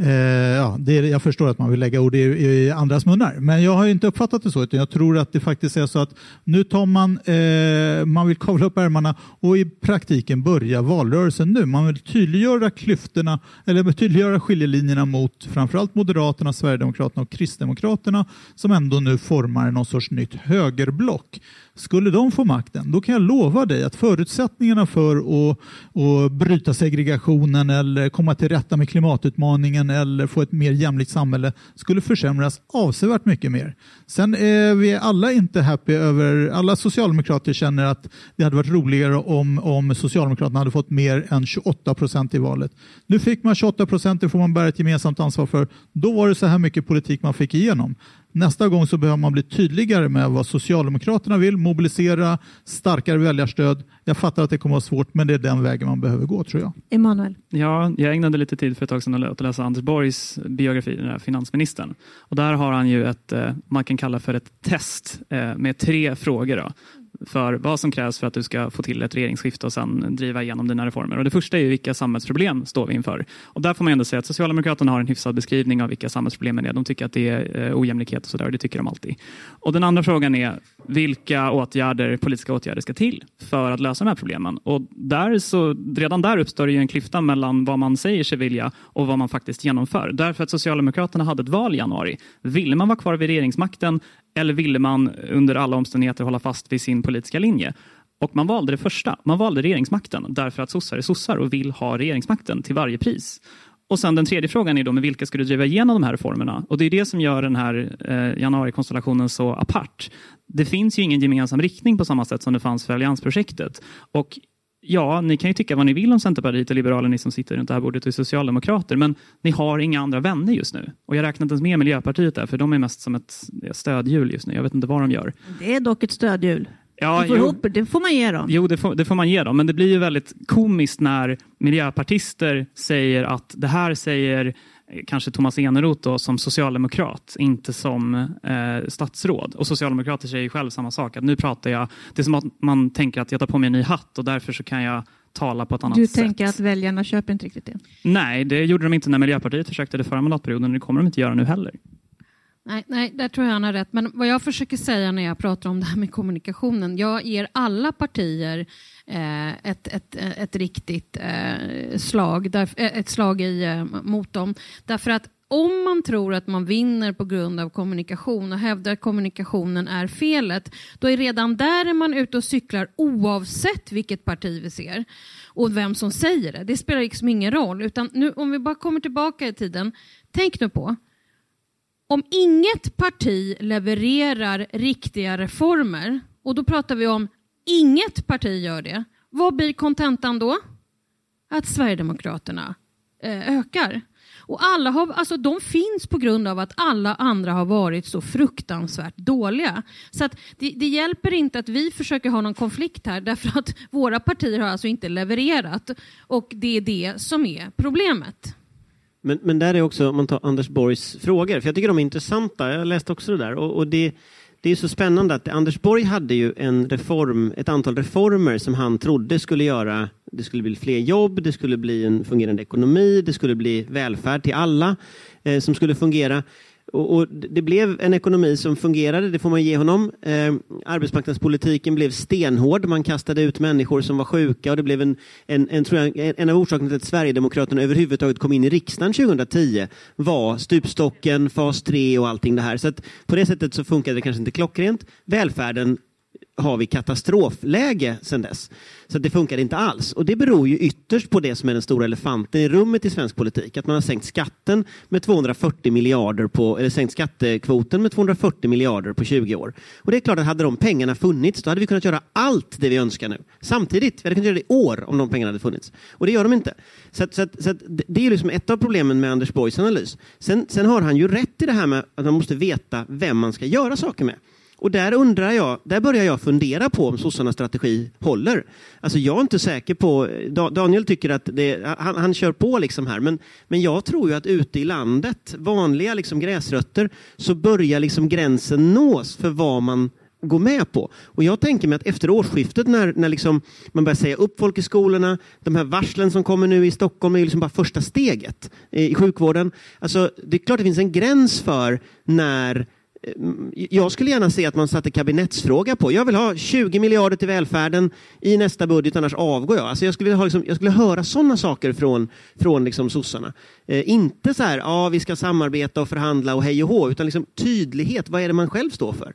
Eh, ja, det är, jag förstår att man vill lägga ord i, i andras munnar, men jag har inte uppfattat det så. Utan jag tror att det faktiskt är så att nu tar man, eh, man vill kavla upp ärmarna och i praktiken börja valrörelsen nu. Man vill tydliggöra klyftorna, eller tydliggöra skiljelinjerna mot framförallt Moderaterna, Sverigedemokraterna och Kristdemokraterna som ändå nu formar någon sorts nytt högerblock. Skulle de få makten, då kan jag lova dig att förutsättningarna för att, att bryta segregationen eller komma till rätta med klimatutmaningen eller få ett mer jämlikt samhälle skulle försämras avsevärt mycket mer. Sen är vi alla inte happy över, alla socialdemokrater känner att det hade varit roligare om, om Socialdemokraterna hade fått mer än 28 procent i valet. Nu fick man 28 procent, det får man bära ett gemensamt ansvar för. Då var det så här mycket politik man fick igenom. Nästa gång så behöver man bli tydligare med vad Socialdemokraterna vill, mobilisera starkare väljarstöd. Jag fattar att det kommer att vara svårt, men det är den vägen man behöver gå tror jag. Emanuel? Ja, jag ägnade lite tid för ett tag sedan att läsa Anders Borgs biografi, den här finansministern. Och där har han ju ett, eh, man kan kalla för ett test eh, med tre frågor. Då för vad som krävs för att du ska få till ett regeringsskifte och sen driva igenom dina reformer. Och det första är ju vilka samhällsproblem står vi inför? Och där får man ändå säga att Socialdemokraterna har en hyfsad beskrivning av vilka samhällsproblemen är. De tycker att det är eh, ojämlikhet och sådär och det tycker de alltid. Och den andra frågan är vilka åtgärder, politiska åtgärder ska till för att lösa de här problemen? Och där så, redan där uppstår det ju en klyfta mellan vad man säger sig vilja och vad man faktiskt genomför. Därför att Socialdemokraterna hade ett val i januari. Ville man vara kvar vid regeringsmakten eller ville man under alla omständigheter hålla fast vid sin politiska linje? Och man valde det första. Man valde regeringsmakten därför att sossar är sossar och vill ha regeringsmakten till varje pris. Och sen den tredje frågan är då med vilka ska du driva igenom de här reformerna? Och det är det som gör den här eh, januarikonstellationen så apart. Det finns ju ingen gemensam riktning på samma sätt som det fanns för alliansprojektet. Och ja, ni kan ju tycka vad ni vill om Centerpartiet och Liberalerna, ni som sitter runt det här bordet och är socialdemokrater, men ni har inga andra vänner just nu. Och jag räknar inte ens med Miljöpartiet där, för de är mest som ett stödhjul just nu. Jag vet inte vad de gör. Det är dock ett stödhjul. Ja, får ihop, det får man ge dem. Jo, det får, det får, man ge dem, men det blir ju väldigt komiskt när miljöpartister säger att det här säger kanske Thomas Eneroth då, som socialdemokrat, inte som eh, statsråd. Och socialdemokrater säger själv samma sak, att nu pratar jag, det är som att man tänker att jag tar på mig en ny hatt och därför så kan jag tala på ett annat du sätt. Du tänker att väljarna köper inte riktigt det? Nej, det gjorde de inte när Miljöpartiet försökte det förra mandatperioden och det kommer de inte göra nu heller. Nej, nej, där tror jag han har rätt. Men vad jag försöker säga när jag pratar om det här med kommunikationen, jag ger alla partier eh, ett, ett, eh, ett riktigt eh, slag, där, eh, ett slag i, eh, mot dem. Därför att om man tror att man vinner på grund av kommunikation och hävdar att kommunikationen är felet, då är redan där är man ute och cyklar oavsett vilket parti vi ser och vem som säger det. Det spelar liksom ingen roll. Utan nu, om vi bara kommer tillbaka i tiden, tänk nu på om inget parti levererar riktiga reformer, och då pratar vi om inget parti gör det, vad blir kontentan då? Att Sverigedemokraterna eh, ökar. Och alla har, alltså de finns på grund av att alla andra har varit så fruktansvärt dåliga. Så att det, det, hjälper inte att vi försöker ha någon konflikt här därför att våra partier har alltså inte levererat och det är det som är problemet. Men, men där är också, om man tar Anders Borgs frågor, för jag tycker de är intressanta. Jag läste också det där. Och, och det, det är så spännande att Anders Borg hade ju en reform, ett antal reformer som han trodde skulle göra, det skulle bli fler jobb, det skulle bli en fungerande ekonomi, det skulle bli välfärd till alla eh, som skulle fungera. Och, och, det blev en ekonomi som fungerade, det får man ge honom. Eh, arbetsmarknadspolitiken blev stenhård, man kastade ut människor som var sjuka och det blev en, en, en, tror jag, en av orsakerna till att Sverigedemokraterna överhuvudtaget kom in i riksdagen 2010 var stupstocken, fas 3 och allting det här. Så att på det sättet så funkade det kanske inte klockrent. Välfärden har vi katastrofläge sedan dess. Så det funkar inte alls. Och det beror ju ytterst på det som är den stora elefanten i rummet i svensk politik. Att man har sänkt skatten med 240 miljarder på, eller sänkt skattekvoten med 240 miljarder på 20 år. Och det är klart att hade de pengarna funnits, då hade vi kunnat göra allt det vi önskar nu. Samtidigt, vi hade kunnat göra det i år om de pengarna hade funnits. Och det gör de inte. Så, att, så, att, så att det är liksom ett av problemen med Anders Borgs analys. Sen, sen har han ju rätt i det här med att man måste veta vem man ska göra saker med. Och där undrar jag, där börjar jag fundera på om sossarnas strategi håller. Alltså jag är inte säker på, Daniel tycker att det, han, han kör på liksom här, men, men jag tror ju att ute i landet, vanliga liksom gräsrötter, så börjar liksom gränsen nås för vad man gå med på. Och jag tänker mig att efter årsskiftet när, när liksom man börjar säga upp folk i skolorna, de här varslen som kommer nu i Stockholm är ju liksom bara första steget i sjukvården. Alltså, det är klart det finns en gräns för när Eh, jag skulle gärna se att man satte kabinettsfråga på. Jag vill ha 20 miljarder till välfärden i nästa budget, annars avgår jag. Alltså jag, skulle ha liksom, jag skulle höra sådana saker från, från liksom sossarna. Eh, inte så här, ja vi ska samarbeta och förhandla och hej och hå, utan liksom tydlighet. Vad är det man själv står för?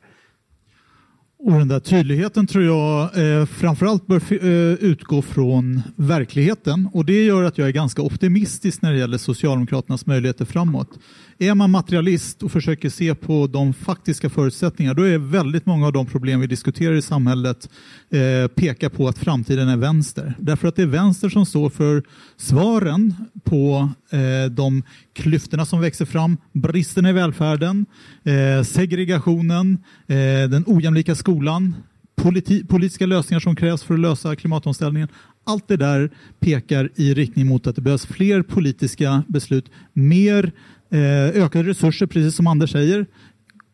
Och den där tydligheten tror jag eh, framförallt bör eh, utgå från verkligheten och det gör att jag är ganska optimistisk när det gäller Socialdemokraternas möjligheter framåt. Är man materialist och försöker se på de faktiska förutsättningarna, då är väldigt många av de problem vi diskuterar i samhället eh, pekar på att framtiden är vänster. Därför att det är vänster som står för svaren på eh, de klyftorna som växer fram, bristerna i välfärden, eh, segregationen, eh, den ojämlika skolan, politi politiska lösningar som krävs för att lösa klimatomställningen. Allt det där pekar i riktning mot att det behövs fler politiska beslut, mer Eh, ökade resurser, precis som Anders säger.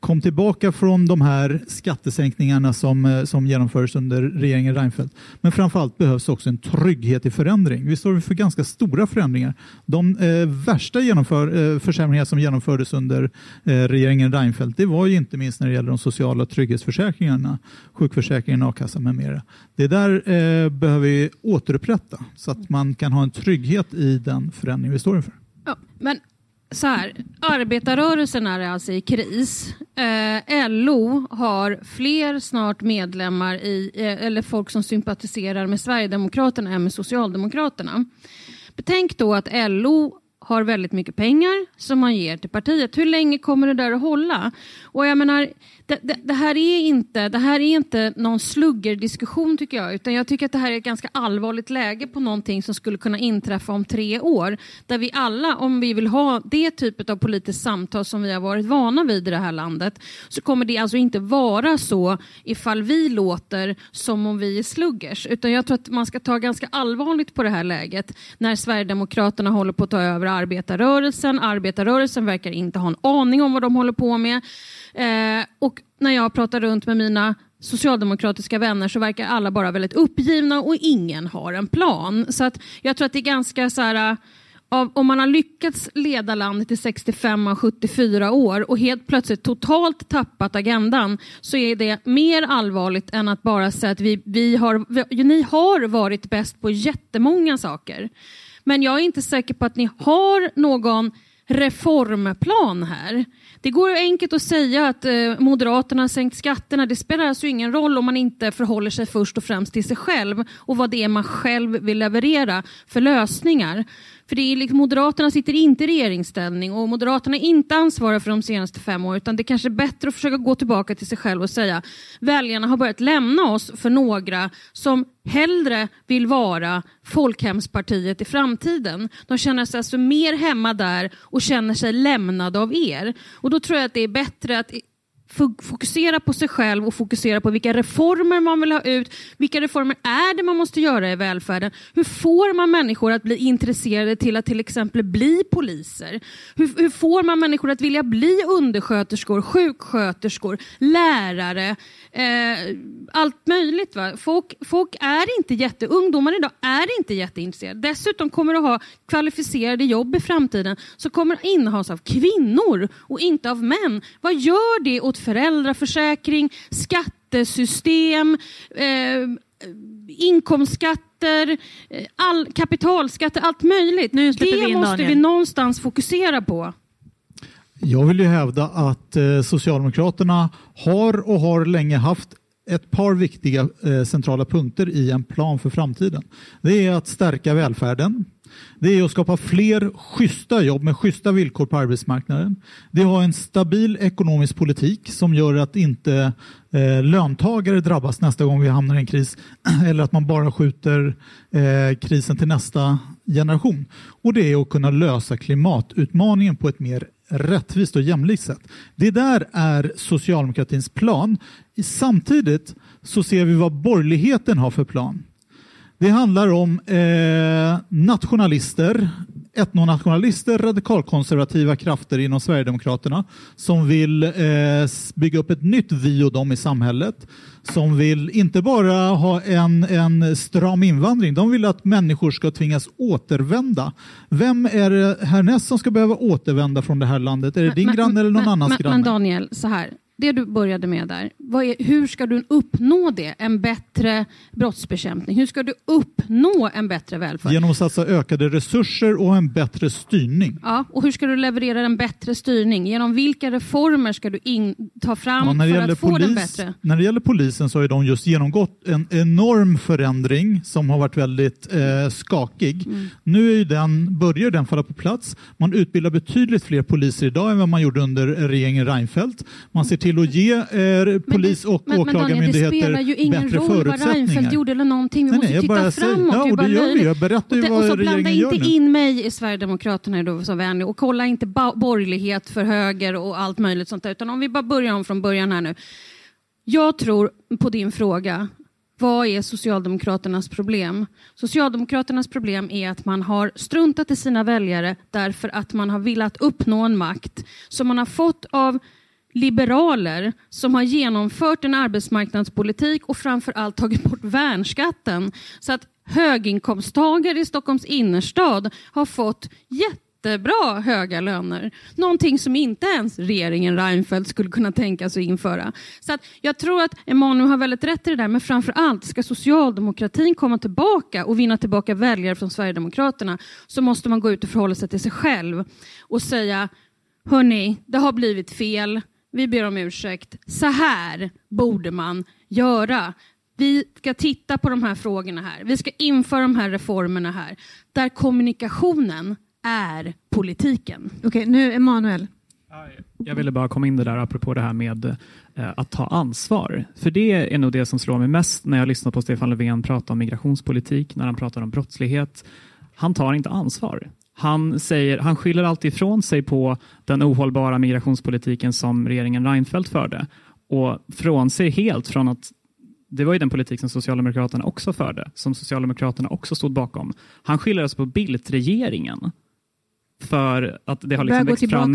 Kom tillbaka från de här skattesänkningarna som, eh, som genomfördes under regeringen Reinfeldt. Men framförallt behövs också en trygghet i förändring. Vi står inför ganska stora förändringar. De eh, värsta genomför, eh, försämringar som genomfördes under eh, regeringen Reinfeldt, det var ju inte minst när det gäller de sociala trygghetsförsäkringarna, sjukförsäkringen, a-kassan med mera. Det där eh, behöver vi återupprätta så att man kan ha en trygghet i den förändring vi står inför. Ja, men så här, arbetarrörelsen är alltså i kris. Eh, LO har fler snart medlemmar i, eh, eller folk som sympatiserar med Sverigedemokraterna än med Socialdemokraterna. Betänk då att LO har väldigt mycket pengar som man ger till partiet. Hur länge kommer det där att hålla? Och jag menar, det, det, det, här är inte, det här är inte någon sluggerdiskussion tycker jag, utan jag tycker att det här är ett ganska allvarligt läge på någonting som skulle kunna inträffa om tre år, där vi alla, om vi vill ha det typet av politiskt samtal som vi har varit vana vid i det här landet, så kommer det alltså inte vara så ifall vi låter som om vi är sluggers, utan jag tror att man ska ta ganska allvarligt på det här läget när Sverigedemokraterna håller på att ta över arbetarrörelsen. Arbetarrörelsen verkar inte ha en aning om vad de håller på med. Eh, och när jag pratar runt med mina socialdemokratiska vänner så verkar alla bara väldigt uppgivna och ingen har en plan. Så att jag tror att det är ganska så här, eh, av, om man har lyckats leda landet i 65 av 74 år och helt plötsligt totalt tappat agendan så är det mer allvarligt än att bara säga att vi, vi har, vi, ni har varit bäst på jättemånga saker. Men jag är inte säker på att ni har någon reformplan här. Det går enkelt att säga att eh, Moderaterna har sänkt skatterna. Det spelar alltså ingen roll om man inte förhåller sig först och främst till sig själv och vad det är man själv vill leverera för lösningar. För det är liksom, Moderaterna sitter inte i regeringsställning och Moderaterna är inte ansvariga för de senaste fem åren utan det är kanske är bättre att försöka gå tillbaka till sig själv och säga väljarna har börjat lämna oss för några som hellre vill vara folkhemspartiet i framtiden. De känner sig alltså mer hemma där och känner sig lämnade av er. Och då tror jag att det är bättre att fokusera på sig själv och fokusera på vilka reformer man vill ha ut. Vilka reformer är det man måste göra i välfärden? Hur får man människor att bli intresserade till att till exempel bli poliser? Hur, hur får man människor att vilja bli undersköterskor, sjuksköterskor, lärare? Eh, allt möjligt. Va? Folk, folk är inte jätte, ungdomar idag är inte jätteintresserade. Dessutom kommer att ha kvalificerade jobb i framtiden som kommer att innehas av kvinnor och inte av män. Vad gör det åt föräldraförsäkring, skattesystem, eh, inkomstskatter, eh, all, kapitalskatter, allt möjligt. Nu det vi måste Daniel. vi någonstans fokusera på. Jag vill ju hävda att eh, Socialdemokraterna har och har länge haft ett par viktiga eh, centrala punkter i en plan för framtiden. Det är att stärka välfärden. Det är att skapa fler schyssta jobb med schyssta villkor på arbetsmarknaden. Det är att ha en stabil ekonomisk politik som gör att inte eh, löntagare drabbas nästa gång vi hamnar i en kris eller att man bara skjuter eh, krisen till nästa generation. Och det är att kunna lösa klimatutmaningen på ett mer rättvist och jämlikt sätt. Det där är socialdemokratins plan. Samtidigt så ser vi vad borgerligheten har för plan. Det handlar om eh, nationalister, etnonationalister, radikalkonservativa krafter inom Sverigedemokraterna som vill eh, bygga upp ett nytt vi och dem i samhället. Som vill inte bara ha en, en stram invandring, de vill att människor ska tvingas återvända. Vem är det härnäst som ska behöva återvända från det här landet? Är det din granne eller någon men, annans men, granne? Men Daniel, så här det du började med där, är, hur ska du uppnå det? En bättre brottsbekämpning? Hur ska du uppnå en bättre välfärd? Genom att satsa ökade resurser och en bättre styrning. Ja, och hur ska du leverera en bättre styrning? Genom vilka reformer ska du in, ta fram ja, för att få polis, den bättre? När det gäller polisen så har de just genomgått en enorm förändring som har varit väldigt eh, skakig. Mm. Nu är den, börjar den falla på plats. Man utbildar betydligt fler poliser idag än vad man gjorde under regeringen Reinfeldt. Man ser till till att ge eh, polis och men, åklagarmyndigheter bättre förutsättningar. Det spelar ju ingen roll vad Reinfeldt gjorde eller någonting. Vi nej, måste nej, titta framåt. Ja, och det gör vi. Jag berättar ju vad och så gör inte in mig i Sverigedemokraterna då så vänlig och kolla inte borgerlighet för höger och allt möjligt sånt där. Utan om vi bara börjar om från början här nu. Jag tror på din fråga vad är Socialdemokraternas problem? Socialdemokraternas problem är att man har struntat i sina väljare därför att man har velat uppnå en makt som man har fått av liberaler som har genomfört en arbetsmarknadspolitik och framför allt tagit bort värnskatten så att höginkomsttagare i Stockholms innerstad har fått jättebra höga löner. Någonting som inte ens regeringen Reinfeldt skulle kunna tänka sig att införa. Så att jag tror att Emanuel har väldigt rätt i det där, men framför allt ska socialdemokratin komma tillbaka och vinna tillbaka väljare från Sverigedemokraterna så måste man gå ut och förhålla sig till sig själv och säga Hörni, det har blivit fel vi ber om ursäkt. Så här borde man göra. Vi ska titta på de här frågorna här. Vi ska införa de här reformerna här. Där kommunikationen är politiken. Okej, okay, nu Emanuel. Jag ville bara komma in det där apropå det här med eh, att ta ansvar. För det är nog det som slår mig mest när jag lyssnar på Stefan Löfven prata om migrationspolitik, när han pratar om brottslighet. Han tar inte ansvar. Han, säger, han skyller alltid ifrån sig på den ohållbara migrationspolitiken som regeringen Reinfeldt förde och frånser helt från att det var ju den politik som Socialdemokraterna också förde, som Socialdemokraterna också stod bakom. Han skyller alltså på Bildt-regeringen för att det har liksom växt fram...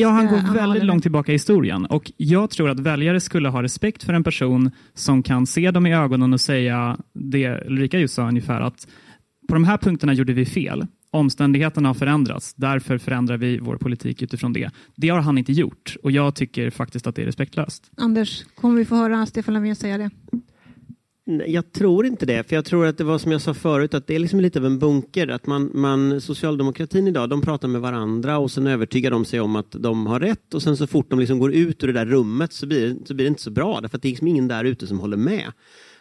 Ja, han går väldigt långt tillbaka i historien. Och jag tror att väljare skulle ha respekt för en person som kan se dem i ögonen och säga det Ulrika just sa ungefär, att på de här punkterna gjorde vi fel. Omständigheterna har förändrats, därför förändrar vi vår politik utifrån det. Det har han inte gjort och jag tycker faktiskt att det är respektlöst. Anders, kommer vi få höra Stefan Löfven säga det? Jag tror inte det, för jag tror att det var som jag sa förut, att det är liksom lite av en bunker. Att man, man, socialdemokratin idag, de pratar med varandra och sen övertygar de sig om att de har rätt och sen så fort de liksom går ut ur det där rummet så blir, så blir det inte så bra, därför att det är liksom ingen där ute som håller med.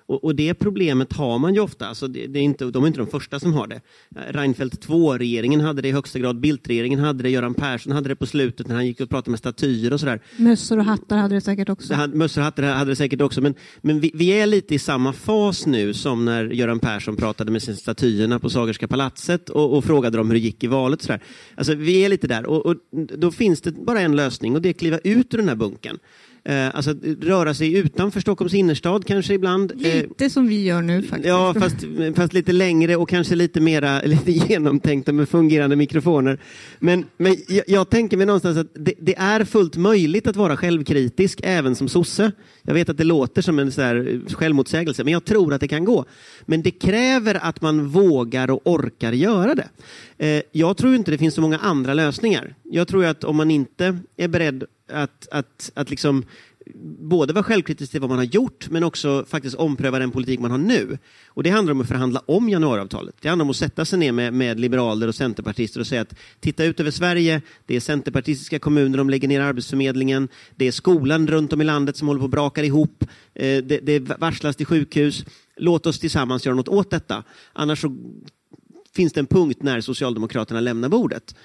Och, och, det problemet har man ju ofta, alltså det, det, är inte, de är inte de första som har det. Reinfeldt 2-regeringen hade det i högsta grad, Bildt-regeringen hade det, Göran Persson hade det på slutet när han gick och pratade med statyer och sådär. Mössor och hattar hade det säkert också. Hade, mössor och hattar hade det säkert också, men, men vi, vi, är lite i samma fas nu som när Göran Persson pratade med sin statyerna på Sagerska palatset och, och frågade dem hur det gick i valet. Sådär. Alltså, vi är lite där och, och då finns det bara en lösning och det är att kliva ut ur den här bunkern. Eh, alltså röra sig utanför Stockholms innerstad kanske ibland. Eh, lite som vi gör nu faktiskt. Ja, fast, fast lite längre och kanske lite mera lite genomtänkta med fungerande mikrofoner. Men, men jag, jag tänker mig någonstans att det, det, är fullt möjligt att vara självkritisk även som sosse. Jag vet att det låter som en så här självmotsägelse, men jag tror att det kan gå. Men det kräver att man vågar och orkar göra det. Eh, jag tror inte det finns så många andra lösningar. Jag tror att om man inte är beredd att, att, att liksom både vara självkritisk till vad man har gjort men också faktiskt ompröva den politik man har nu. Och det handlar om att förhandla om januariavtalet. Det handlar om att sätta sig ner med, med liberaler och centerpartister och säga att titta ut över Sverige, det är centerpartistiska kommuner, de lägger ner arbetsförmedlingen, det är skolan runt om i landet som håller på att braka ihop, eh, det, det varslas till sjukhus. Låt oss tillsammans göra något åt detta. Annars så finns det en punkt när Socialdemokraterna lämnar bordet.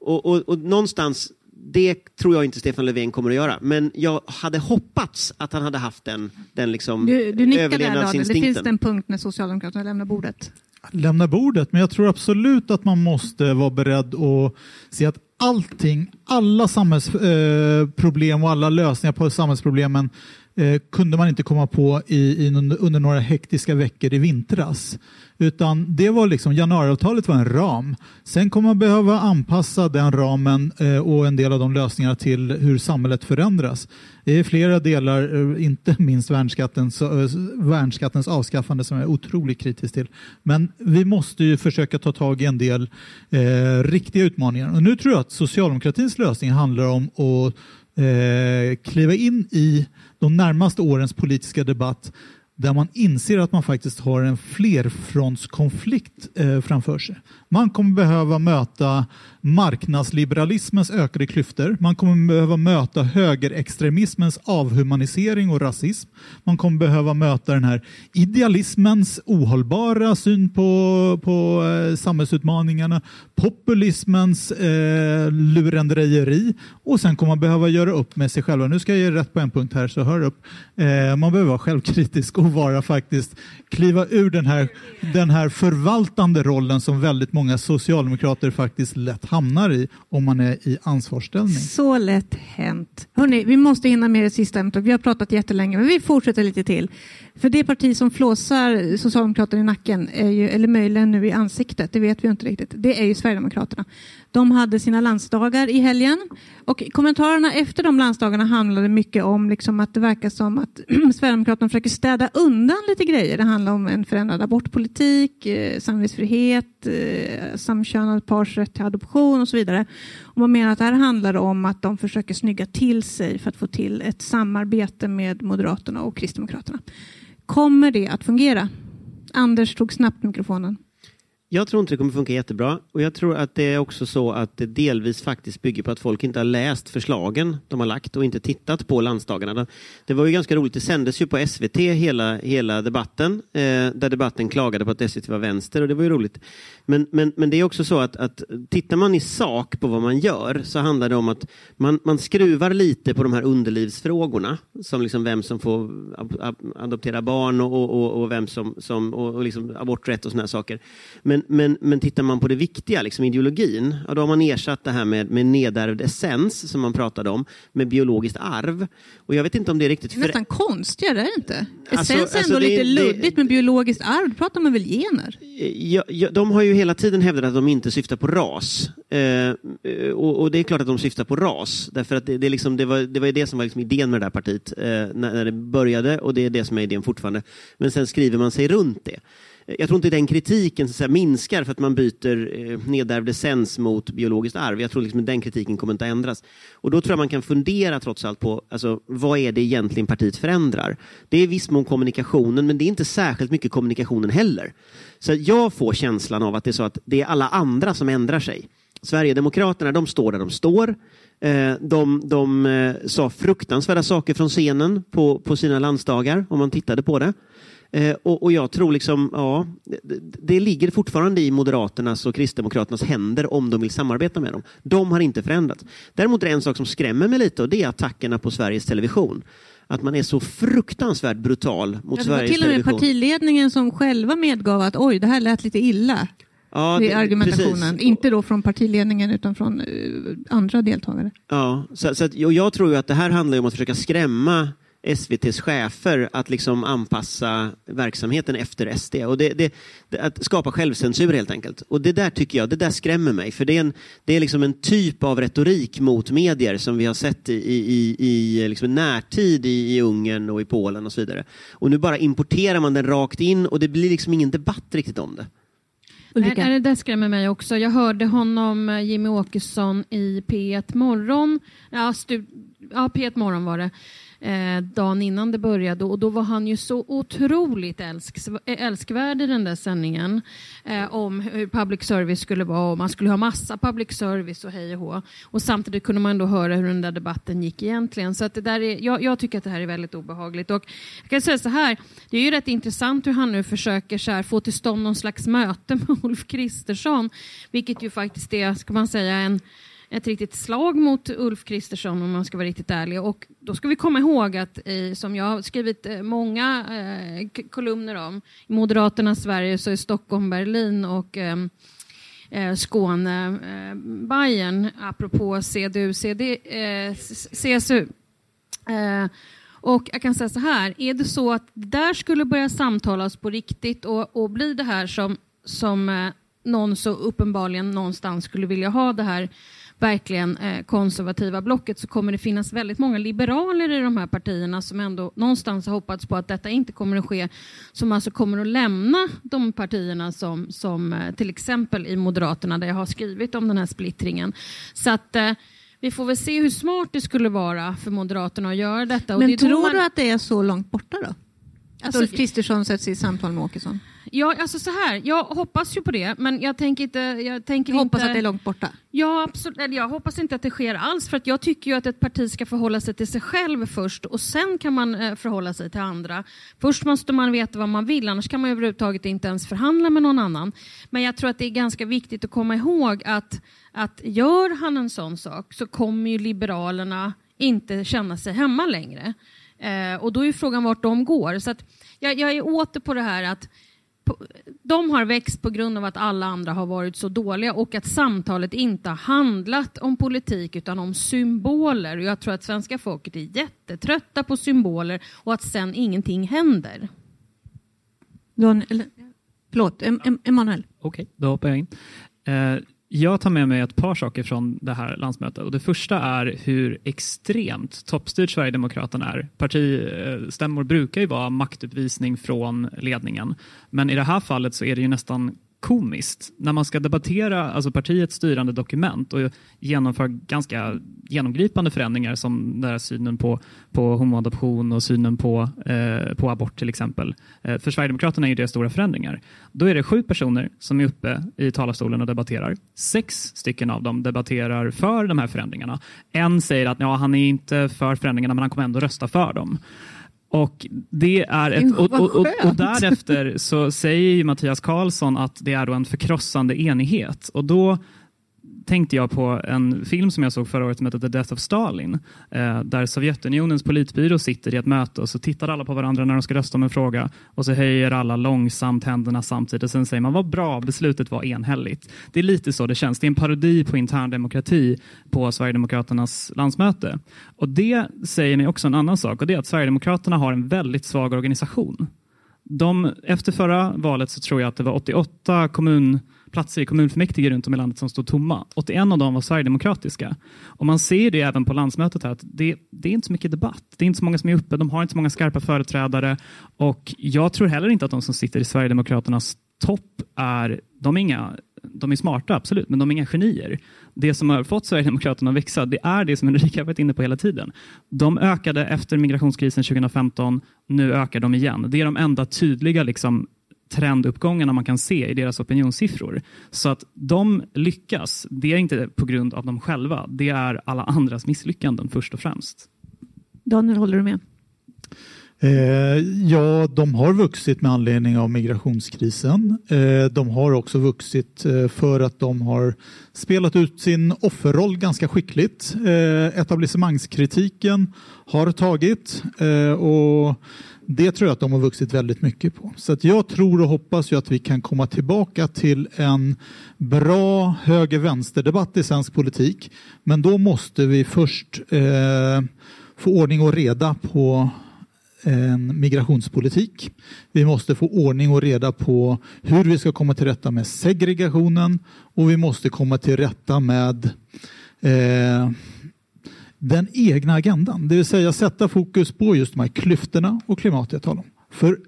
Och, och, och någonstans det tror jag inte Stefan Löfven kommer att göra. Men jag hade hoppats att han hade haft den, den liksom du, du överlevnadsinstinkten. Det finns en punkt när Socialdemokraterna lämnar bordet. Lämna bordet, men jag tror absolut att man måste vara beredd att se att allting, alla samhällsproblem och alla lösningar på samhällsproblemen eh, kunde man inte komma på i, i, under några hektiska veckor i vintras. Utan det var liksom, januariavtalet var en ram. Sen kommer man behöva anpassa den ramen eh, och en del av de lösningarna till hur samhället förändras. Det är flera delar, eh, inte minst värnskattens, eh, värnskattens avskaffande som jag är otroligt kritisk till. Men vi måste ju försöka ta tag i en del eh, riktiga utmaningar. Och nu tror jag att socialdemokratins lösning handlar om att eh, kliva in i de närmaste årens politiska debatt där man inser att man faktiskt har en flerfrontskonflikt eh, framför sig. Man kommer behöva möta marknadsliberalismens ökade klyftor. Man kommer behöva möta högerextremismens avhumanisering och rasism. Man kommer behöva möta den här idealismens ohållbara syn på, på eh, samhällsutmaningarna, populismens eh, lurendrejeri och sen kommer man behöva göra upp med sig själva. Nu ska jag ge rätt på en punkt här, så hör upp. Eh, man behöver vara självkritisk och vara faktiskt kliva ur den här, den här förvaltande rollen som väldigt många socialdemokrater faktiskt lätt hamnar i om man är i ansvarsställning. Så lätt hänt. Hörrni, vi måste hinna med det sista ämnet. Vi har pratat jättelänge, men vi fortsätter lite till. För det parti som flåsar Socialdemokraterna i nacken, är ju, eller möjligen nu i ansiktet, det vet vi inte riktigt, det är ju Sverigedemokraterna. De hade sina landsdagar i helgen och kommentarerna efter de landsdagarna handlade mycket om liksom att det verkar som att Sverigedemokraterna försöker städa undan lite grejer. Det handlar om en förändrad abortpolitik, eh, samvetsfrihet, eh, samkönade pars rätt till adoption och så vidare. Och man menar att det här handlar om att de försöker snygga till sig för att få till ett samarbete med Moderaterna och Kristdemokraterna. Kommer det att fungera? Anders tog snabbt mikrofonen. Jag tror inte det kommer funka jättebra och jag tror att det är också så att det delvis faktiskt bygger på att folk inte har läst förslagen de har lagt och inte tittat på landsdagarna. Det var ju ganska roligt, det sändes ju på SVT hela, hela debatten eh, där debatten klagade på att SVT var vänster och det var ju roligt. Men, men, men det är också så att, att tittar man i sak på vad man gör så handlar det om att man, man skruvar lite på de här underlivsfrågorna som liksom vem som får adoptera barn och, och, och vem som, som och, och liksom aborträtt och sådana saker. Men men, men, tittar man på det viktiga, liksom ideologin, ja, då har man ersatt det här med, med nedärvd essens, som man pratade om, med biologiskt arv. Och jag vet inte om det är riktigt... Det är nästan konstigare, är det inte? Alltså, essens är alltså, ändå det, lite det, luddigt, men biologiskt arv, då pratar man väl gener? Ja, ja, de har ju hela tiden hävdat att de inte syftar på ras. Eh, och, och, det är klart att de syftar på ras, därför att det, det, liksom, det var, det var det som var liksom idén med det där partiet eh, när, när det började och det är det som är idén fortfarande. Men sen skriver man sig runt det jag tror inte den kritiken så säga, minskar för att man byter eh, nedärvd essens mot biologiskt arv. Jag tror liksom att den kritiken kommer inte att ändras. Och då tror jag man kan fundera trots allt på alltså, vad är det egentligen partiet förändrar. Det är viss mån kommunikationen, men det är inte särskilt mycket kommunikationen heller. Så jag får känslan av att det är så att det är alla andra som ändrar sig. Sverigedemokraterna, de står där de står. Eh, de, de eh, sa fruktansvärda saker från scenen på, på sina landsdagar, om man tittade på det. Eh, och, och, jag tror liksom, ja, det, det, ligger fortfarande i Moderaternas och Kristdemokraternas händer om de vill samarbeta med dem. De har inte förändrats. Däremot är det en sak som skrämmer mig lite och det är attackerna på Sveriges Television att man är så fruktansvärt brutal mot ja, Sveriges Television. Det var till och med partiledningen som själva medgav att oj, det här lät lite illa. Ja, det, argumentationen. Precis. Inte då från partiledningen utan från uh, andra deltagare. Ja, så, så att, jag tror att det här handlar om att försöka skrämma SVTs chefer att liksom anpassa verksamheten efter SD. Och det, det, att skapa självcensur helt enkelt. Och det där tycker jag, det där skrämmer mig. För det är en, det är liksom en typ av retorik mot medier som vi har sett i, i, i liksom närtid i, i Ungern och i Polen och så vidare. Och nu bara importerar man den rakt in och det blir liksom ingen debatt riktigt om det. Ulrika? Nej, det där skrämmer mig också. Jag hörde honom, eh, Jimmy Åkesson, i P1 Morgon. Ja, ja P1 Morgon var det eh, dagen innan det började och då var han ju så otroligt älsk, älskvärd i den där sändningen eh, om hur public service skulle vara och man skulle ha massa public service och hej och hå. Och samtidigt kunde man då höra hur den där debatten gick egentligen. Så att det där är, jag, jag tycker att det här är väldigt obehagligt. Och jag kan säga så här, det är ju rätt intressant hur han nu försöker så här, få till stånd någon slags möte med Ulf Kristersson, vilket ju faktiskt är, ska man säga, en ett riktigt slag mot Ulf Kristersson om man ska vara riktigt ärlig. Och då ska vi komma ihåg att, i, som jag har skrivit eh, många eh, kolumner om, i Moderaternas Sverige så är Stockholm, Berlin och eh, eh Skåne, eh, Bayern, apropå CDU, CD, eh, CSU. Eh, Och jag kan säga så här, är det så att där skulle börja samtalas på riktigt och, och bli det här som, som någon så uppenbarligen någonstans skulle vilja ha det här verkligen eh, konservativa blocket så kommer det finnas väldigt många liberaler i de här partierna som ändå någonstans har hoppats på att detta inte kommer att ske, som alltså kommer att lämna de partierna som, som eh, till exempel i Moderaterna där jag har skrivit om den här splittringen. Så att eh, vi får väl se hur smart det skulle vara för Moderaterna att göra detta. Men det tror man- du att det är så långt borta då? Att Alltså- Ulf Kristersson sätts i samtal med Åkesson? Ja, alltså så här, jag hoppas ju på det, men jag tänker inte... Jag tänker Jag hoppas inte... att det är långt borta. Ja, absolut. Eller Jag hoppas inte att det sker alls, för att jag tycker ju att ett parti ska förhålla sig till sig själv först och sen kan man eh, förhålla sig till andra. Först måste man veta vad man vill, annars kan man överhuvudtaget inte ens förhandla med någon annan. Men jag tror att det är ganska viktigt att komma ihåg att, att gör han en sån sak så kommer ju Liberalerna inte känna sig hemma längre. Eh, och då är ju frågan vart de går. Så att jag, jag är åter på det här att de har växt på grund av att alla andra har varit så dåliga och att samtalet inte har handlat om politik utan om symboler. Och jag tror att svenska folket är jättetrötta på symboler och att sen ingenting händer. Dan, eller, förlåt, em, em, Emanuel. Okej, då hoppar jag in. Eh, jag tar med mig ett par saker från det här landsmötet. Och det första är hur extremt toppstyrt Sverigedemokraterna är. Partistämmor brukar ju vara maktuppvisning från ledningen. Men i det här fallet så är det ju nästan komiskt när man ska debattera alltså partiets styrande dokument och genomföra ganska genomgripande förändringar som den här synen på, på homoadoption och synen på, eh, på abort till exempel. Eh, för Sverigedemokraterna är ju det stora förändringar. Då är det sju personer som är uppe i talarstolen och debatterar. Sex stycken av dem debatterar för de här förändringarna. En säger att ja, han är inte för förändringarna men han kommer ändå rösta för dem. Och det är ett, och, och, och, och därefter så säger ju Mattias Karlsson att det är då en förkrossande enighet. Och då tänkte jag på en film som jag såg förra året som heter The Death of Stalin. Eh, där Sovjetunionens politbyrå sitter i ett möte och så tittar alla på varandra när de ska rösta om en fråga och så höjer alla långsamt händerna samtidigt och sen säger man vad bra, beslutet var enhälligt. Det är lite så det känns. Det är en parodi på intern demokrati på Sverigedemokraternas landsmöte. Och det säger mig också en annan sak och det är att Sverigedemokraterna har en väldigt svag organisation. De, efter förra valet så tror jag att det var 88 kommun platser i kommunfullmäktige runt om i landet som stod tomma. 81 av dem var sverigedemokratiska. Och man ser det även på landsmötet här att det, det är inte så mycket debatt. Det är inte så många som är uppe. De har inte så många skarpa företrädare. Och jag tror heller inte att de som sitter i Sverigedemokraternas topp är, de är inga de är smarta, absolut, men de är inga genier. Det som har fått Sverigedemokraterna att växa, det är det som Ulrika har varit inne på hela tiden. De ökade efter migrationskrisen 2015, nu ökar de igen. Det är de enda tydliga liksom, trenduppgångarna man kan se i deras opinionssiffror. Så att de lyckas, det är inte på grund av dem själva, det är alla andras misslyckanden först och främst. Daniel, håller du med? Eh, ja, de har vuxit med anledning av migrationskrisen. Eh, de har också vuxit eh, för att de har spelat ut sin offerroll ganska skickligt. Eh, etablissemangskritiken har tagit eh, och det tror jag att de har vuxit väldigt mycket på. Så att jag tror och hoppas ju att vi kan komma tillbaka till en bra höger-vänster-debatt i svensk politik. Men då måste vi först eh, få ordning och reda på en migrationspolitik. Vi måste få ordning och reda på hur vi ska komma till rätta med segregationen och vi måste komma till rätta med eh, den egna agendan, det vill säga sätta fokus på just de här klyftorna och klimatet jag talar om. För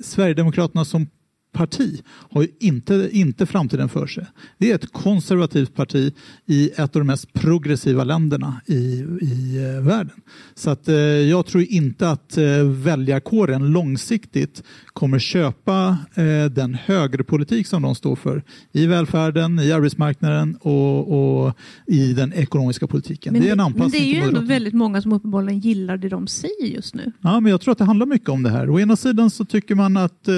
Sverigedemokraterna som parti har ju inte, inte framtiden för sig. Det är ett konservativt parti i ett av de mest progressiva länderna i, i eh, världen. Så att, eh, jag tror inte att eh, väljarkåren långsiktigt kommer köpa eh, den högerpolitik som de står för i välfärden, i arbetsmarknaden och, och i den ekonomiska politiken. Men det är en men anpassning det är ju ändå väldigt många som uppenbarligen gillar det de säger just nu. Ja, men jag tror att det handlar mycket om det här. Å ena sidan så tycker man att eh,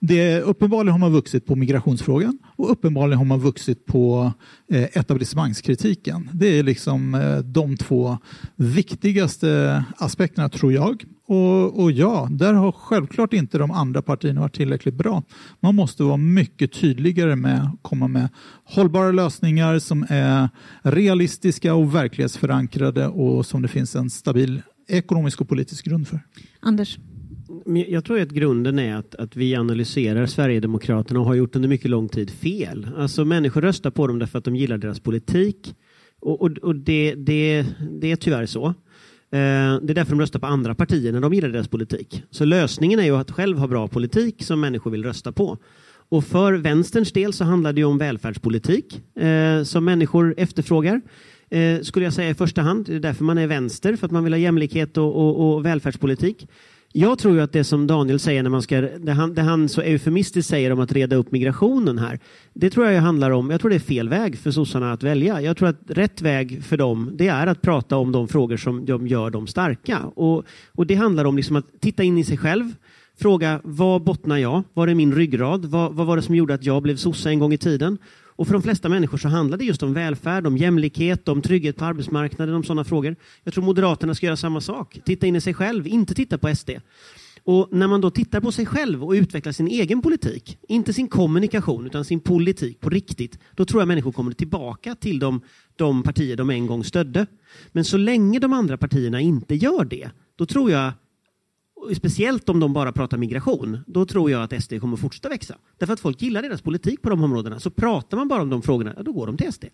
det, uppenbarligen har man vuxit på migrationsfrågan och uppenbarligen har man vuxit på eh, etablissemangskritiken. Det är liksom eh, de två viktigaste aspekterna tror jag. Och, och ja, där har självklart inte de andra partierna varit tillräckligt bra. Man måste vara mycket tydligare med att komma med hållbara lösningar som är realistiska och verklighetsförankrade och som det finns en stabil ekonomisk och politisk grund för. Anders? Jag tror att grunden är att, att vi analyserar Sverigedemokraterna och har gjort under mycket lång tid fel. Alltså människor röstar på dem därför att de gillar deras politik. Och, och, och det, det, det är tyvärr så. Eh, det är därför de röstar på andra partier när de gillar deras politik. Så lösningen är ju att själv ha bra politik som människor vill rösta på. Och för vänsterns del så handlar det ju om välfärdspolitik eh, som människor efterfrågar. Eh, skulle jag säga i första hand. Det är därför man är vänster, för att man vill ha jämlikhet och, och, och välfärdspolitik. Jag tror ju att det som Daniel säger när man ska, det han, det han så eufemistiskt säger om att reda upp migrationen här. Det tror jag handlar om, jag tror det är fel väg för sossarna att välja. Jag tror att rätt väg för dem, det är att prata om de frågor som de gör dem starka. Och, och det handlar om liksom att titta in i sig själv, fråga vad bottnar jag? Var är min ryggrad? Vad, vad var det som gjorde att jag blev sosse en gång i tiden? Och för de flesta människor så handlar det just om välfärd, om jämlikhet, om trygghet på arbetsmarknaden, om sådana frågor. Jag tror Moderaterna ska göra samma sak. Titta in i sig själv, inte titta på SD. Och när man då tittar på sig själv och utvecklar sin egen politik, inte sin kommunikation utan sin politik på riktigt, då tror jag människor kommer tillbaka till de, de partier de en gång stödde. Men så länge de andra partierna inte gör det, då tror jag och speciellt om de bara pratar migration, då tror jag att SD kommer fortsätta växa. Därför att folk gillar deras politik på de områdena. Så pratar man bara om de frågorna, ja, då går de till SD.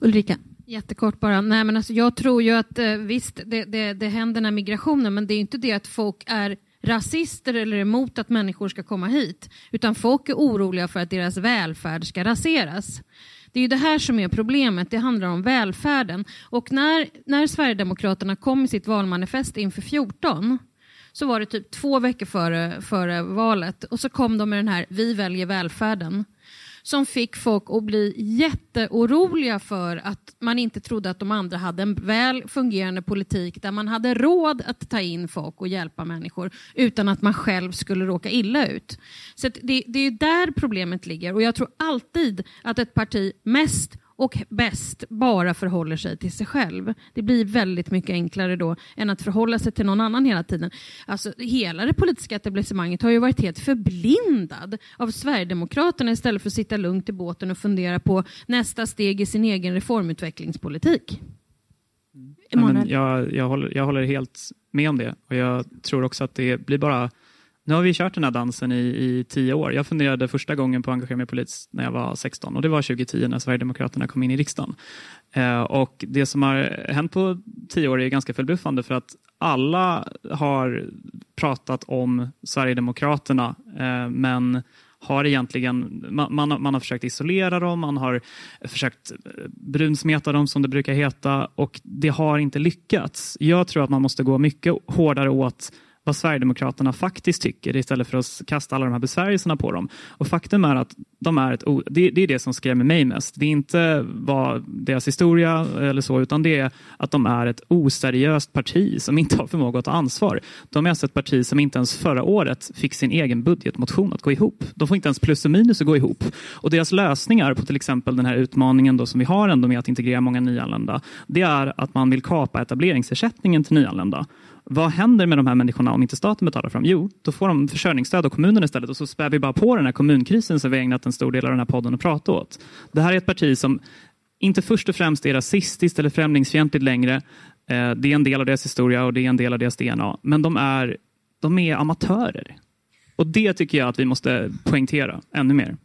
Ulrika? Jättekort bara. Nej, men alltså, jag tror ju att eh, visst, det, det, det händer när migrationen, men det är inte det att folk är rasister eller emot att människor ska komma hit, utan folk är oroliga för att deras välfärd ska raseras. Det är ju det här som är problemet, det handlar om välfärden. Och när, när Sverigedemokraterna kom med sitt valmanifest inför 14 så var det typ två veckor före, före valet och så kom de med den här Vi väljer välfärden som fick folk att bli jätteoroliga för att man inte trodde att de andra hade en väl fungerande politik där man hade råd att ta in folk och hjälpa människor utan att man själv skulle råka illa ut. Så det, det är där problemet ligger och jag tror alltid att ett parti mest och bäst bara förhåller sig till sig själv. Det blir väldigt mycket enklare då än att förhålla sig till någon annan hela tiden. Alltså, hela det politiska etablissemanget har ju varit helt förblindad av Sverigedemokraterna istället för att sitta lugnt i båten och fundera på nästa steg i sin egen reformutvecklingspolitik. Ja, men jag, jag, håller, jag håller helt med om det och jag tror också att det blir bara nu har vi kört den här dansen i, i tio år. Jag funderade första gången på att engagera mig politiskt när jag var 16 och det var 2010 när Sverigedemokraterna kom in i riksdagen. Eh, och det som har hänt på tio år är ganska förbluffande för att alla har pratat om Sverigedemokraterna eh, men har egentligen, man, man, man, har försökt isolera dem, man har försökt eh, brunsmeta dem som det brukar heta och det har inte lyckats. Jag tror att man måste gå mycket hårdare åt vad Sverigedemokraterna faktiskt tycker istället för att kasta alla de här besvärjelserna på dem. Och faktum är att de är ett, det, det är det som skrämmer mig mest. Det är inte vad deras historia eller så, utan det är att de är ett oseriöst parti som inte har förmåga att ta ansvar. De är alltså ett parti som inte ens förra året fick sin egen budgetmotion att gå ihop. De får inte ens plus och minus att gå ihop. Och deras lösningar på till exempel den här utmaningen då som vi har ändå med att integrera många nyanlända, det är att man vill kapa etableringsersättningen till nyanlända. Vad händer med de här människorna om inte staten betalar för dem? Jo, då får de försörjningsstöd av kommunen istället och så spär vi bara på den här kommunkrisen som vi ägnat en stor del av den här podden att prata åt. Det här är ett parti som inte först och främst är rasistiskt eller främlingsfientligt längre. Eh, det är en del av deras historia och det är en del av deras DNA. Men de är, de är amatörer. Och det tycker jag att vi måste poängtera ännu mer.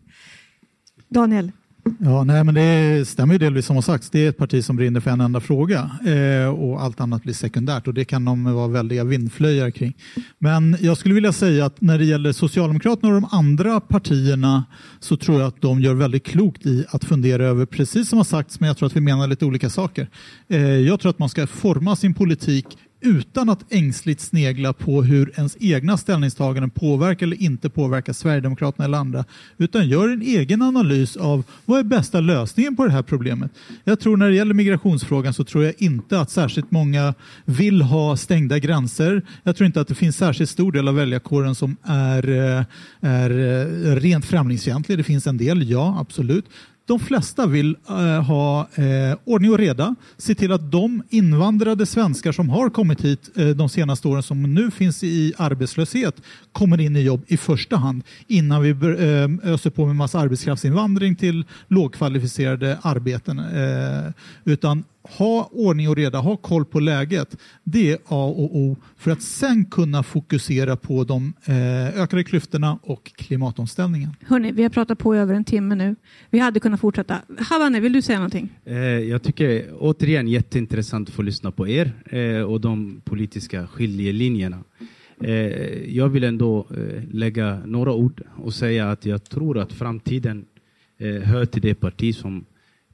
Daniel? Ja, nej, men det stämmer ju delvis som har sagts. Det är ett parti som brinner för en enda fråga eh, och allt annat blir sekundärt och det kan de vara väldiga vindflöjar kring. Men jag skulle vilja säga att när det gäller Socialdemokraterna och de andra partierna så tror jag att de gör väldigt klokt i att fundera över precis som har sagts, men jag tror att vi menar lite olika saker. Eh, jag tror att man ska forma sin politik utan att ängsligt snegla på hur ens egna ställningstaganden påverkar eller inte påverkar Sverigedemokraterna eller andra, utan gör en egen analys av vad är bästa lösningen på det här problemet. Jag tror när det gäller migrationsfrågan så tror jag inte att särskilt många vill ha stängda gränser. Jag tror inte att det finns särskilt stor del av väljarkåren som är, eh, är eh, rent främlingsfientlig. Det finns en del, ja absolut. De flesta vill uh, ha uh, ordning och reda, se till att de invandrade svenskar som har kommit hit uh, de senaste åren som nu finns i arbetslöshet kommer in i jobb i första hand innan vi öser på med massa arbetskraftsinvandring till lågkvalificerade arbeten. utan ha ordning och reda, ha koll på läget. Det är A och O för att sen kunna fokusera på de eh, ökade klyftorna och klimatomställningen. Hörni, vi har pratat på i över en timme nu. Vi hade kunnat fortsätta. Havanne, vill du säga någonting? Eh, jag tycker återigen jätteintressant att få lyssna på er eh, och de politiska skiljelinjerna. Jag vill ändå lägga några ord och säga att jag tror att framtiden hör till det parti som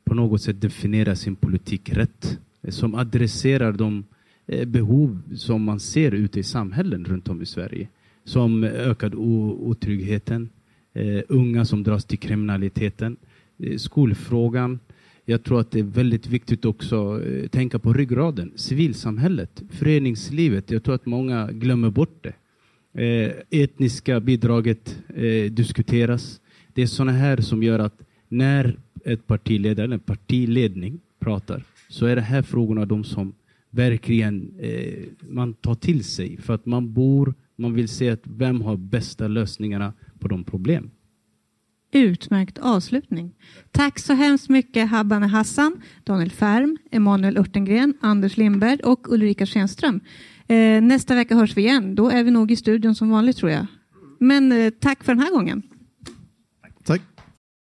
på något sätt definiera sin politik rätt, eh, som adresserar de eh, behov som man ser ute i samhällen runt om i Sverige, som eh, ökad otryggheten, unga som dras till kriminaliteten, skolfrågan. Jag tror att det är väldigt viktigt också att tänka på ryggraden, civilsamhället, föreningslivet. Jag tror att många glömmer bort det. Etniska bidraget diskuteras. Det är sådana här som gör att när ett partiledare eller en partiledning pratar så är det här frågorna de som verkligen eh, man tar till sig för att man bor, man vill se att vem har bästa lösningarna på de problem. Utmärkt avslutning. Tack så hemskt mycket Habane Hassan, Daniel Färm, Emanuel Örtengren, Anders Lindberg och Ulrika Schenström. Eh, nästa vecka hörs vi igen. Då är vi nog i studion som vanligt tror jag. Men eh, tack för den här gången.